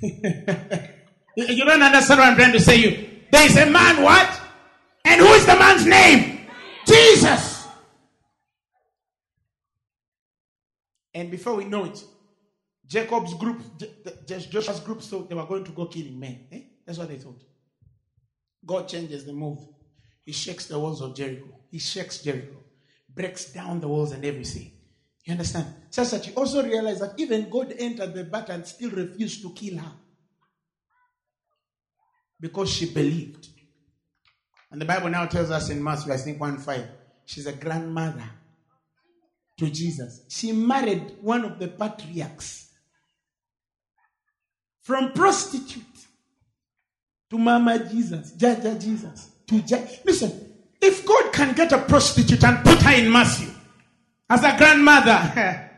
Speaker 3: <laughs> you don't understand what I'm trying to say you. There is a man what? And who is the man's name? Jesus. And before we know it, Jacob's group, Joshua's group thought they were going to go killing men. Eh? That's what they thought. God changes the move. He shakes the walls of Jericho. He shakes Jericho, breaks down the walls and everything. You understand? Such that you also realize that even God entered the battle and still refused to kill her. Because she believed. And the Bible now tells us in Matthew, I think 1 5, she's a grandmother to Jesus. She married one of the patriarchs. From prostitute to Mama Jesus, Jaja Jesus, to Jaja. Listen, if God can get a prostitute and put her in Matthew as a grandmother,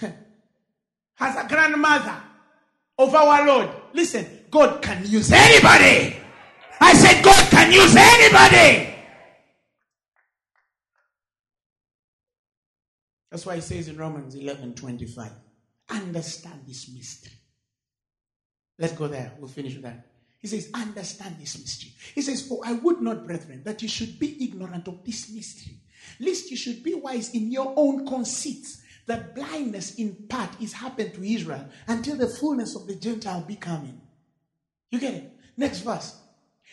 Speaker 3: <laughs> as a grandmother of our Lord, listen, God can use anybody. I said, God can use anybody. That's why he says in Romans 11 25, understand this mystery. Let's go there. We'll finish with that. He says, understand this mystery. He says, For I would not, brethren, that you should be ignorant of this mystery, lest you should be wise in your own conceits, that blindness in part is happened to Israel until the fullness of the Gentile be coming. You get it? Next verse.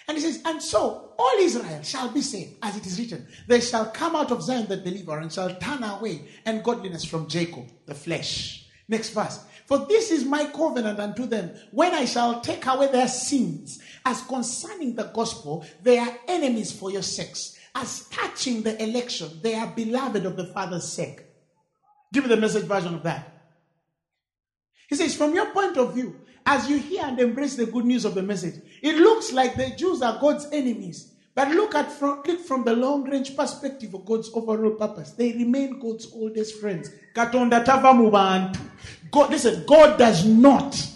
Speaker 3: And he says, And so all Israel shall be saved, as it is written, they shall come out of Zion the deliverer, and shall turn away and godliness from Jacob, the flesh. Next verse. For this is my covenant unto them, when I shall take away their sins. As concerning the gospel, they are enemies for your sakes. As touching the election, they are beloved of the Father's sake. Give me the message version of that. He says, from your point of view, as you hear and embrace the good news of the message, it looks like the Jews are God's enemies. But look at from, look from the long range perspective of God's overall purpose. They remain God's oldest friends. God, listen, God does not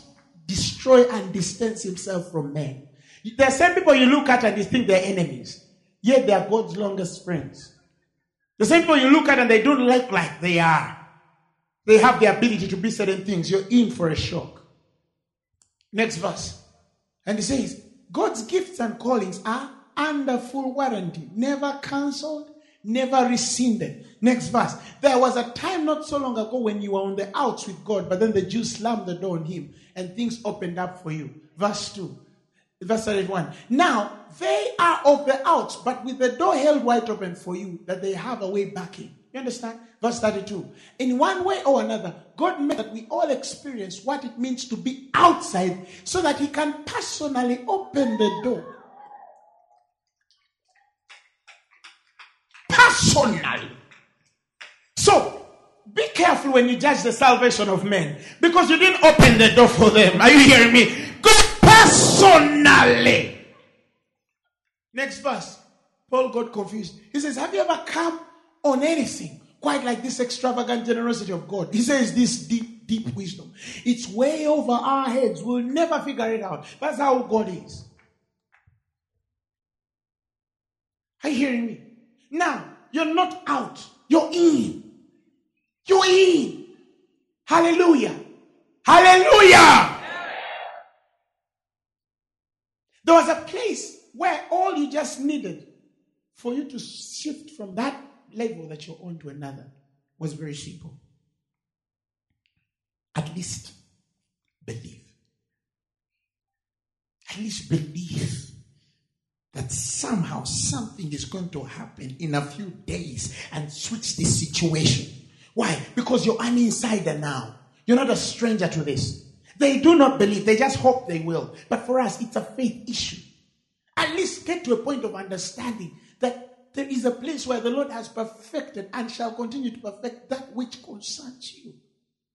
Speaker 3: destroy and distance himself from men. There are some people you look at and you think they're enemies, yet they are God's longest friends. The same people you look at and they don't look like they are. They have the ability to be certain things. You're in for a shock. Next verse. And he says, God's gifts and callings are under full warranty, never cancelled, never rescinded. Next verse. There was a time not so long ago when you were on the outs with God, but then the Jews slammed the door on him and things opened up for you. Verse 2. Verse 31. Now they are of the outs, but with the door held wide open for you, that they have a way back in. You understand? Verse 32. In one way or another, God made that we all experience what it means to be outside so that He can personally open the door. Personally. So, be careful when you judge the salvation of men because you didn't open the door for them. Are you hearing me? God personally. Next verse. Paul got confused. He says, Have you ever come on anything quite like this extravagant generosity of God. He says this deep, deep wisdom. It's way over our heads. We'll never figure it out. That's how God is. Are you hearing me? Now, you're not out. You're in. You're in. Hallelujah. Hallelujah. There was a place where all you just needed for you to shift from that level that you're on to another was very simple. At least believe. at least believe that somehow something is going to happen in a few days and switch this situation. Why? Because you're an insider now. You're not a stranger to this. They do not believe, they just hope they will. But for us, it's a faith issue. At least get to a point of understanding that there is a place where the Lord has perfected and shall continue to perfect that which concerns you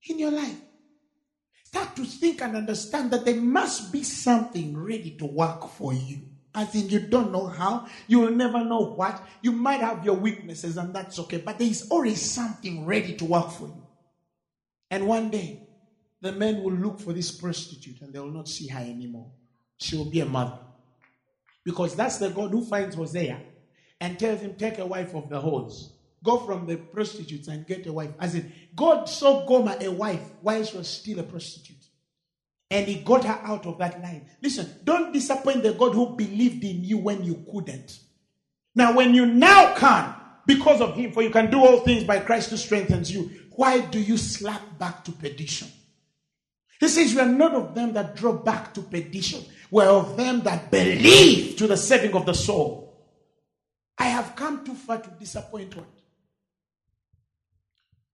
Speaker 3: in your life. Start to think and understand that there must be something ready to work for you. I think you don't know how, you will never know what. You might have your weaknesses, and that's okay, but there is always something ready to work for you. And one day, the men will look for this prostitute and they will not see her anymore. She will be a mother. Because that's the God who finds Hosea and tells him, Take a wife of the whores. Go from the prostitutes and get a wife. As in, God saw Gomer a wife while she was still a prostitute. And he got her out of that line. Listen, don't disappoint the God who believed in you when you couldn't. Now, when you now can, because of him, for you can do all things by Christ who strengthens you, why do you slack back to perdition? He says, We are not of them that draw back to perdition. We are of them that believe to the saving of the soul. I have come too far to disappoint what?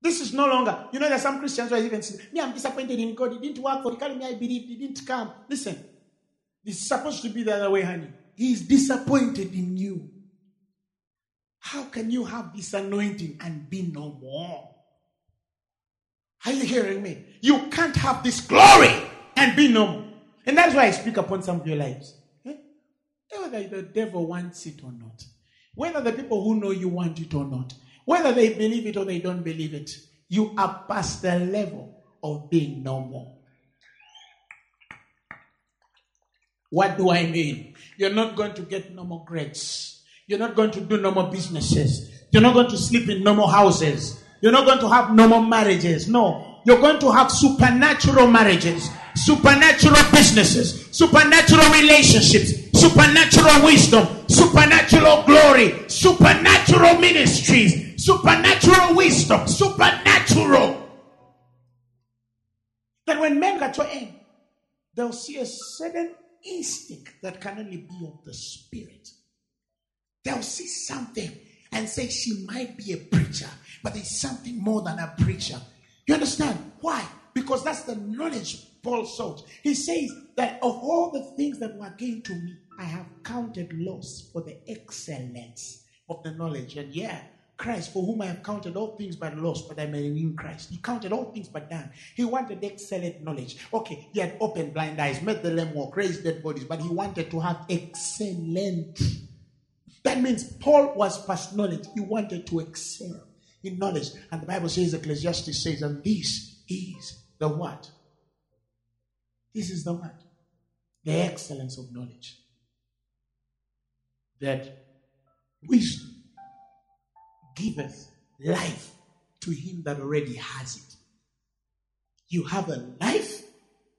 Speaker 3: This is no longer, you know, there's some Christians who are even saying, Me, I'm disappointed in God. He didn't work for me. Me, I believe He didn't come. Listen, it's supposed to be the other way, honey. He's disappointed in you. How can you have this anointing and be no more? Are you hearing me? You can't have this glory and be no more. And that's why I speak upon some of your lives. Eh? Whether the devil wants it or not, whether the people who know you want it or not, whether they believe it or they don't believe it, you are past the level of being normal. What do I mean? You're not going to get no more grades. You're not going to do no more businesses. You're not going to sleep in no more houses. You're not going to have no more marriages. No. You're going to have supernatural marriages, supernatural businesses, supernatural relationships, supernatural wisdom, supernatural glory, supernatural ministries, supernatural wisdom, supernatural. That when men get to end, they'll see a certain instinct that can only be of the spirit. They'll see something and say she might be a preacher, but there's something more than a preacher. You understand? Why? Because that's the knowledge Paul sought. He says that of all the things that were gained to me, I have counted loss for the excellence of the knowledge. And yeah, Christ, for whom I have counted all things but loss, but I may win Christ. He counted all things but done. He wanted excellent knowledge. Okay, he had opened blind eyes, made the lame walk, raised dead bodies, but he wanted to have excellent that means Paul was past knowledge. He wanted to excel in knowledge. And the Bible says, Ecclesiastes says, and this is the what? This is the what? The excellence of knowledge. That wisdom giveth life to him that already has it. You have a life,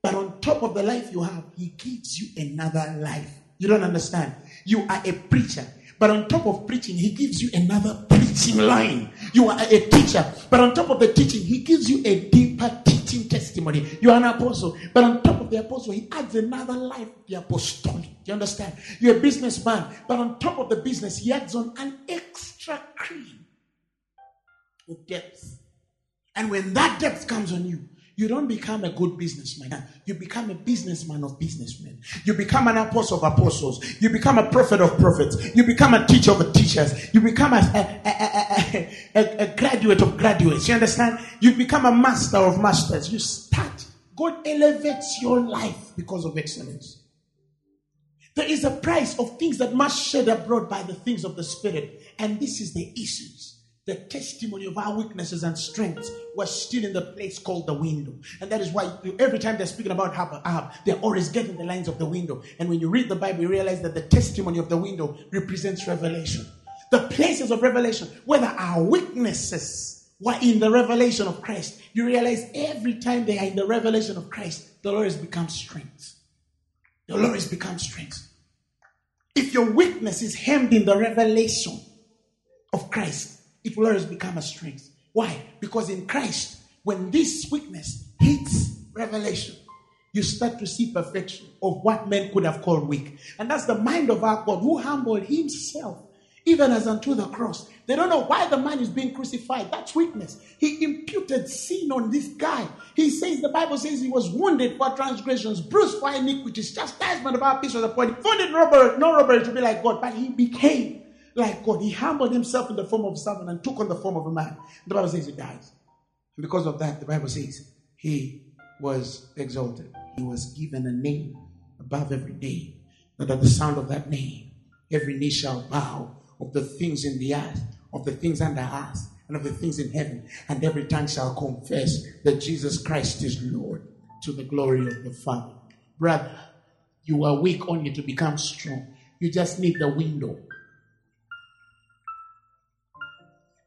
Speaker 3: but on top of the life you have, he gives you another life. You don't understand. You are a preacher. But on top of preaching, he gives you another preaching line. You are a teacher. But on top of the teaching, he gives you a deeper teaching testimony. You are an apostle. But on top of the apostle, he adds another life, the apostolic. You understand? You're a businessman. But on top of the business, he adds on an extra cream of depth. And when that depth comes on you, you don't become a good businessman. You become a businessman of businessmen. You become an apostle of apostles. You become a prophet of prophets. You become a teacher of teachers. You become a, a, a, a, graduate of graduates. You understand? You become a master of masters. You start. God elevates your life because of excellence. There is a price of things that must shed abroad by the things of the Spirit. And this is the issues the testimony of our weaknesses and strengths was still in the place called the window. And that is why every time they're speaking about Rahab, they're always getting the lines of the window. And when you read the Bible, you realize that the testimony of the window represents revelation. The places of revelation, whether our weaknesses were in the revelation of Christ, you realize every time they are in the revelation of Christ, the Lord has become strength. The Lord has become strength. If your weakness is hemmed in the revelation of Christ, it will always become a strength. Why? Because in Christ, when this weakness hits revelation, you start to see perfection of what men could have called weak. And that's the mind of our God who humbled himself even as unto the cross. They don't know why the man is being crucified. That's weakness. He imputed sin on this guy. He says, the Bible says he was wounded for transgressions, bruised for iniquities, chastisement of our peace was upon him. Wounded robber, no robbery to be like God, but he became like God. He humbled himself in the form of a servant and took on the form of a man. The Bible says he dies. And because of that, the Bible says he was exalted. He was given a name above every name. That at the sound of that name, every knee shall bow of the things in the earth, of the things under earth, and of the things in heaven, and every tongue shall confess that Jesus Christ is Lord to the glory of the Father. Brother, you are weak only to become strong. You just need the window.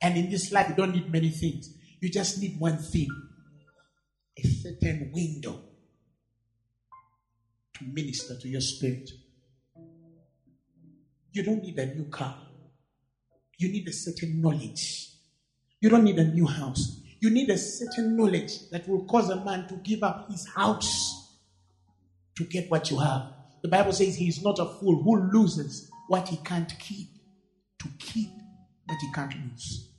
Speaker 3: And in this life, you don't need many things. You just need one thing a certain window to minister to your spirit. You don't need a new car. You need a certain knowledge. You don't need a new house. You need a certain knowledge that will cause a man to give up his house to get what you have. The Bible says he is not a fool who loses what he can't keep to keep what he can't lose.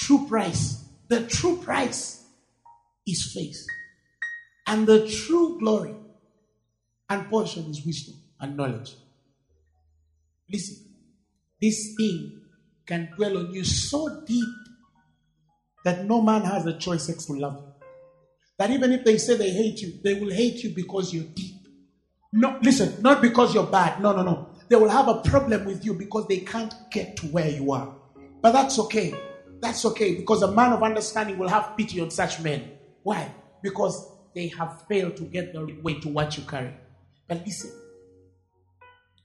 Speaker 3: True price, the true price is faith. And the true glory and portion is wisdom and knowledge. Listen, this thing can dwell on you so deep that no man has a choice except to love you. That even if they say they hate you, they will hate you because you're deep. No, listen, not because you're bad. No, no, no. They will have a problem with you because they can't get to where you are. But that's okay. That's okay because a man of understanding will have pity on such men. Why? Because they have failed to get the way to what you carry. But listen,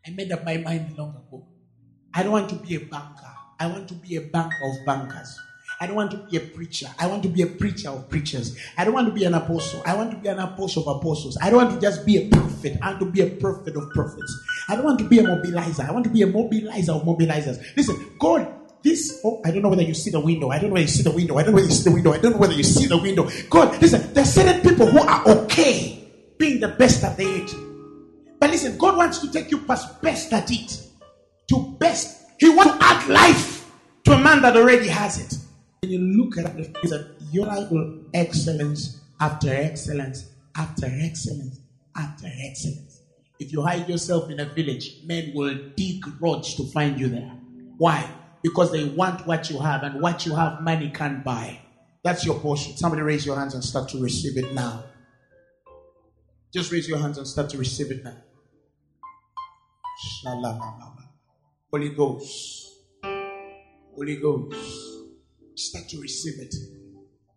Speaker 3: I made up my mind long ago. I don't want to be a banker. I want to be a bank of bankers. I don't want to be a preacher. I want to be a preacher of preachers. I don't want to be an apostle. I want to be an apostle of apostles. I don't want to just be a prophet. I want to be a prophet of prophets. I don't want to be a mobilizer. I want to be a mobilizer of mobilizers. Listen, God, this, oh, I don't know whether you see the window. I don't know whether you see the window. I don't know whether you see the window. I don't know whether you see the window. God, listen, there are certain people who are okay being the best at it. But listen, God wants to take you past best at it to best. He wants to add life to a man that already has it. When you look at it, it's a your life will excellence after excellence after excellence after excellence. If you hide yourself in a village, men will dig roads to find you there. Why? Because they want what you have, and what you have, money can't buy. That's your portion. Somebody raise your hands and start to receive it now. Just raise your hands and start to receive it now. Holy Ghost. Holy Ghost. Start to receive it.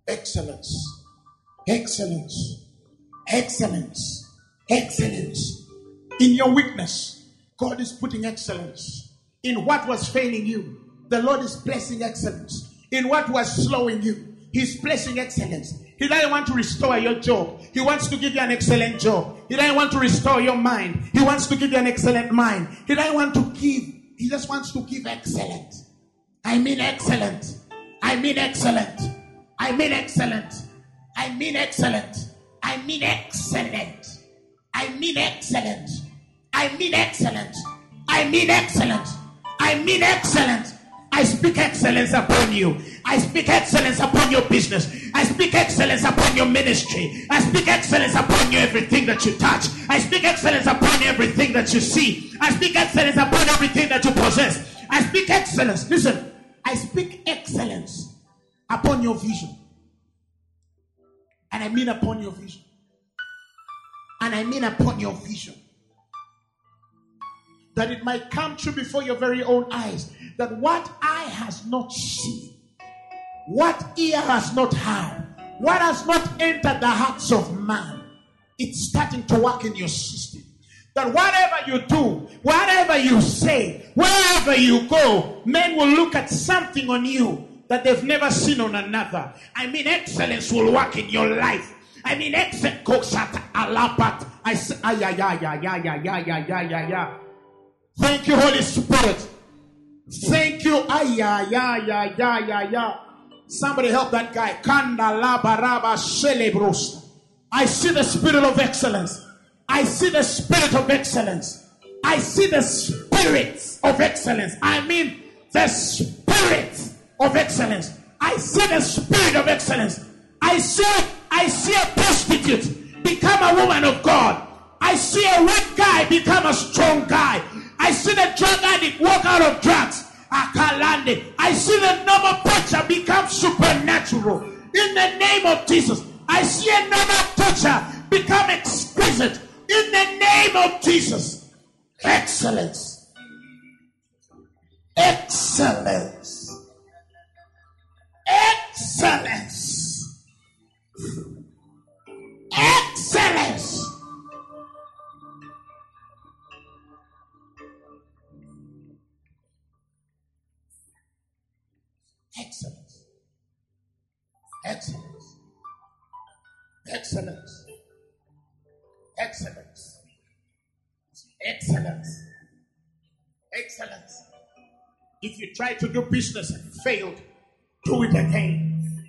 Speaker 3: Excellence. Excellence. Excellence. Excellence. In your weakness, God is putting excellence. In what was failing you, the Lord is blessing excellence. In what was slowing you, He's blessing excellence. He doesn't want to restore your job. He wants to give you an excellent job. He doesn't want to restore your mind. He wants to give you an excellent mind. He doesn't want to give. He just wants to give excellent. I mean excellent. I mean excellent. I mean excellent. I mean excellent. I mean excellent. I mean excellent. I mean excellent. I mean excellent. I mean excellent. I speak excellence upon you. I speak excellence upon your business. I speak excellence upon your ministry. I speak excellence upon you, everything that you touch. I speak excellence upon everything that you see. I speak excellence upon everything that you possess. I speak excellence. Listen, I speak excellence upon your vision. And I mean upon your vision. And I mean upon your vision. That it might come true before your very own eyes. That what eye has not seen, what ear has not heard, what has not entered the hearts of man, it's starting to work in your system. That whatever you do, whatever you say, wherever you go, men will look at something on you that they've never seen on another. I mean, excellence will work in your life. I mean, excellence. I say, ah, yeah, yeah, yeah, yeah, yeah, yeah, yeah, yeah, yeah. Thank you, Holy Spirit. Thank you. Yeah, yeah, yeah, yeah, yeah, yeah. Somebody help that guy. Kanda la baraba. I see the spirit of excellence. I see the spirit of excellence. I see the spirit of excellence. I mean, the spirit of excellence. I see the spirit of excellence. I see, I see a prostitute become a woman of God. I see a weak guy become a strong guy. I see the drug addict walk out of drugs. Akalande. I see the normal preacher become supernatural. In the name of Jesus. I see a normal preacher become exquisite. In the name of Jesus. Excellence. Excellence. Excellence. Excellence. Excellence. Excellence. Excellence. Excellence. Excellence. If you try to do business and failed, do it again.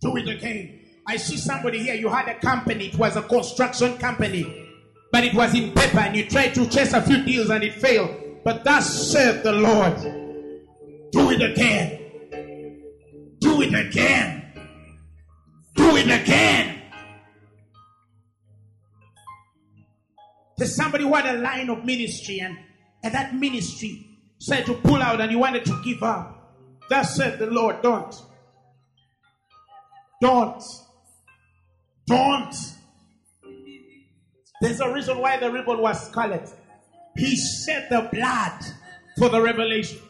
Speaker 3: Do it again. I see somebody here. You had a company, it was a construction company, but it was in paper, and you tried to chase a few deals and it failed. But thus said the Lord. Do it again. Do it again. Do it again. There's somebody who had a line of ministry and, and that ministry said to pull out and he wanted to give up. That said the Lord, don't. Don't. Don't. There's a reason why the ribbon was scarlet. He shed the blood for the revelation.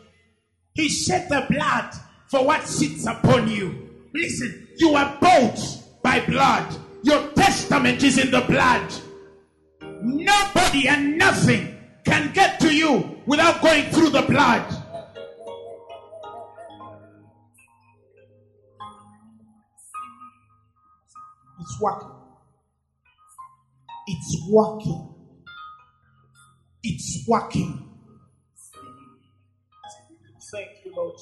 Speaker 3: He shed the blood for what sits upon you. Listen, you are bought by blood. Your testament is in the blood. Nobody and nothing can get to you without going through the blood. It's working. It's working. It's working. Thank you, Lord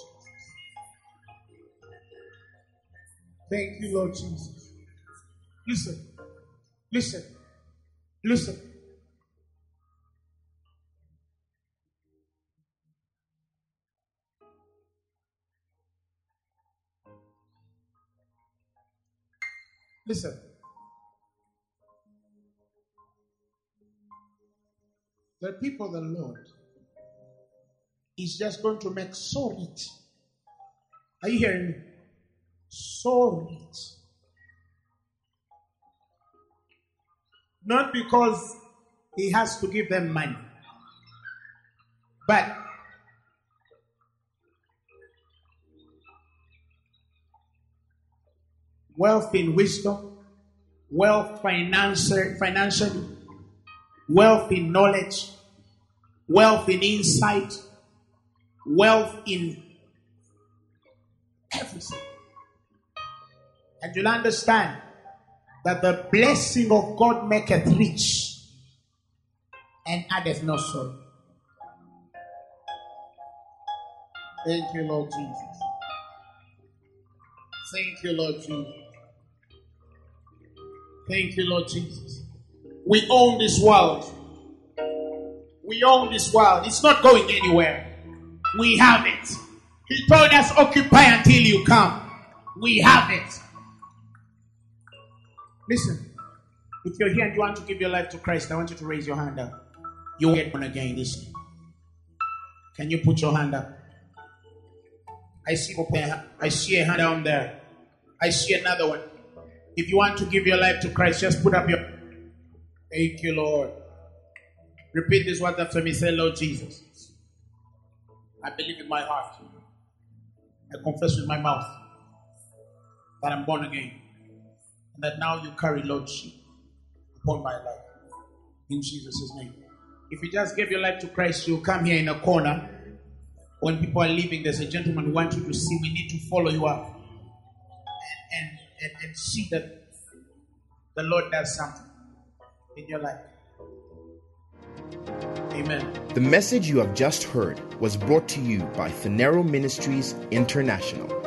Speaker 3: Thank you, Lord Jesus. Listen, listen, listen. Listen. The people the Lord is just going to make so rich. Are you hearing me? So rich. Not because he has to give them money, but wealth in wisdom, wealth financial, financially, wealth in knowledge, wealth in insight, wealth in everything. And you'll understand that the blessing of God maketh rich and addeth no sorrow. Thank you, Lord Jesus. Thank you, Lord Jesus. Thank you, Lord Jesus. We own this world. We own this world. It's not going anywhere. We have it. He told us, occupy until you come. We have it. Listen, if you're here and you want to give your life to Christ, I want you to raise your hand up. You will get born again this day. Can you put your hand up? I see I see a hand down there. I see another one. If you want to give your life to Christ, just put up your. Thank you, Lord. Repeat this word after me. Say, Lord Jesus, I believe in my heart. I confess with my mouth that I'm born again. And that now you carry Lordship upon my life. In Jesus' name. If you just gave your life to Christ, you'll come here in a corner. When people are leaving, there's a gentleman who wants you to see. We need to follow you up and, and, and, and see that the Lord does something in your life. Amen.
Speaker 2: The message you have just heard was brought to you by Phaneroo Ministries International.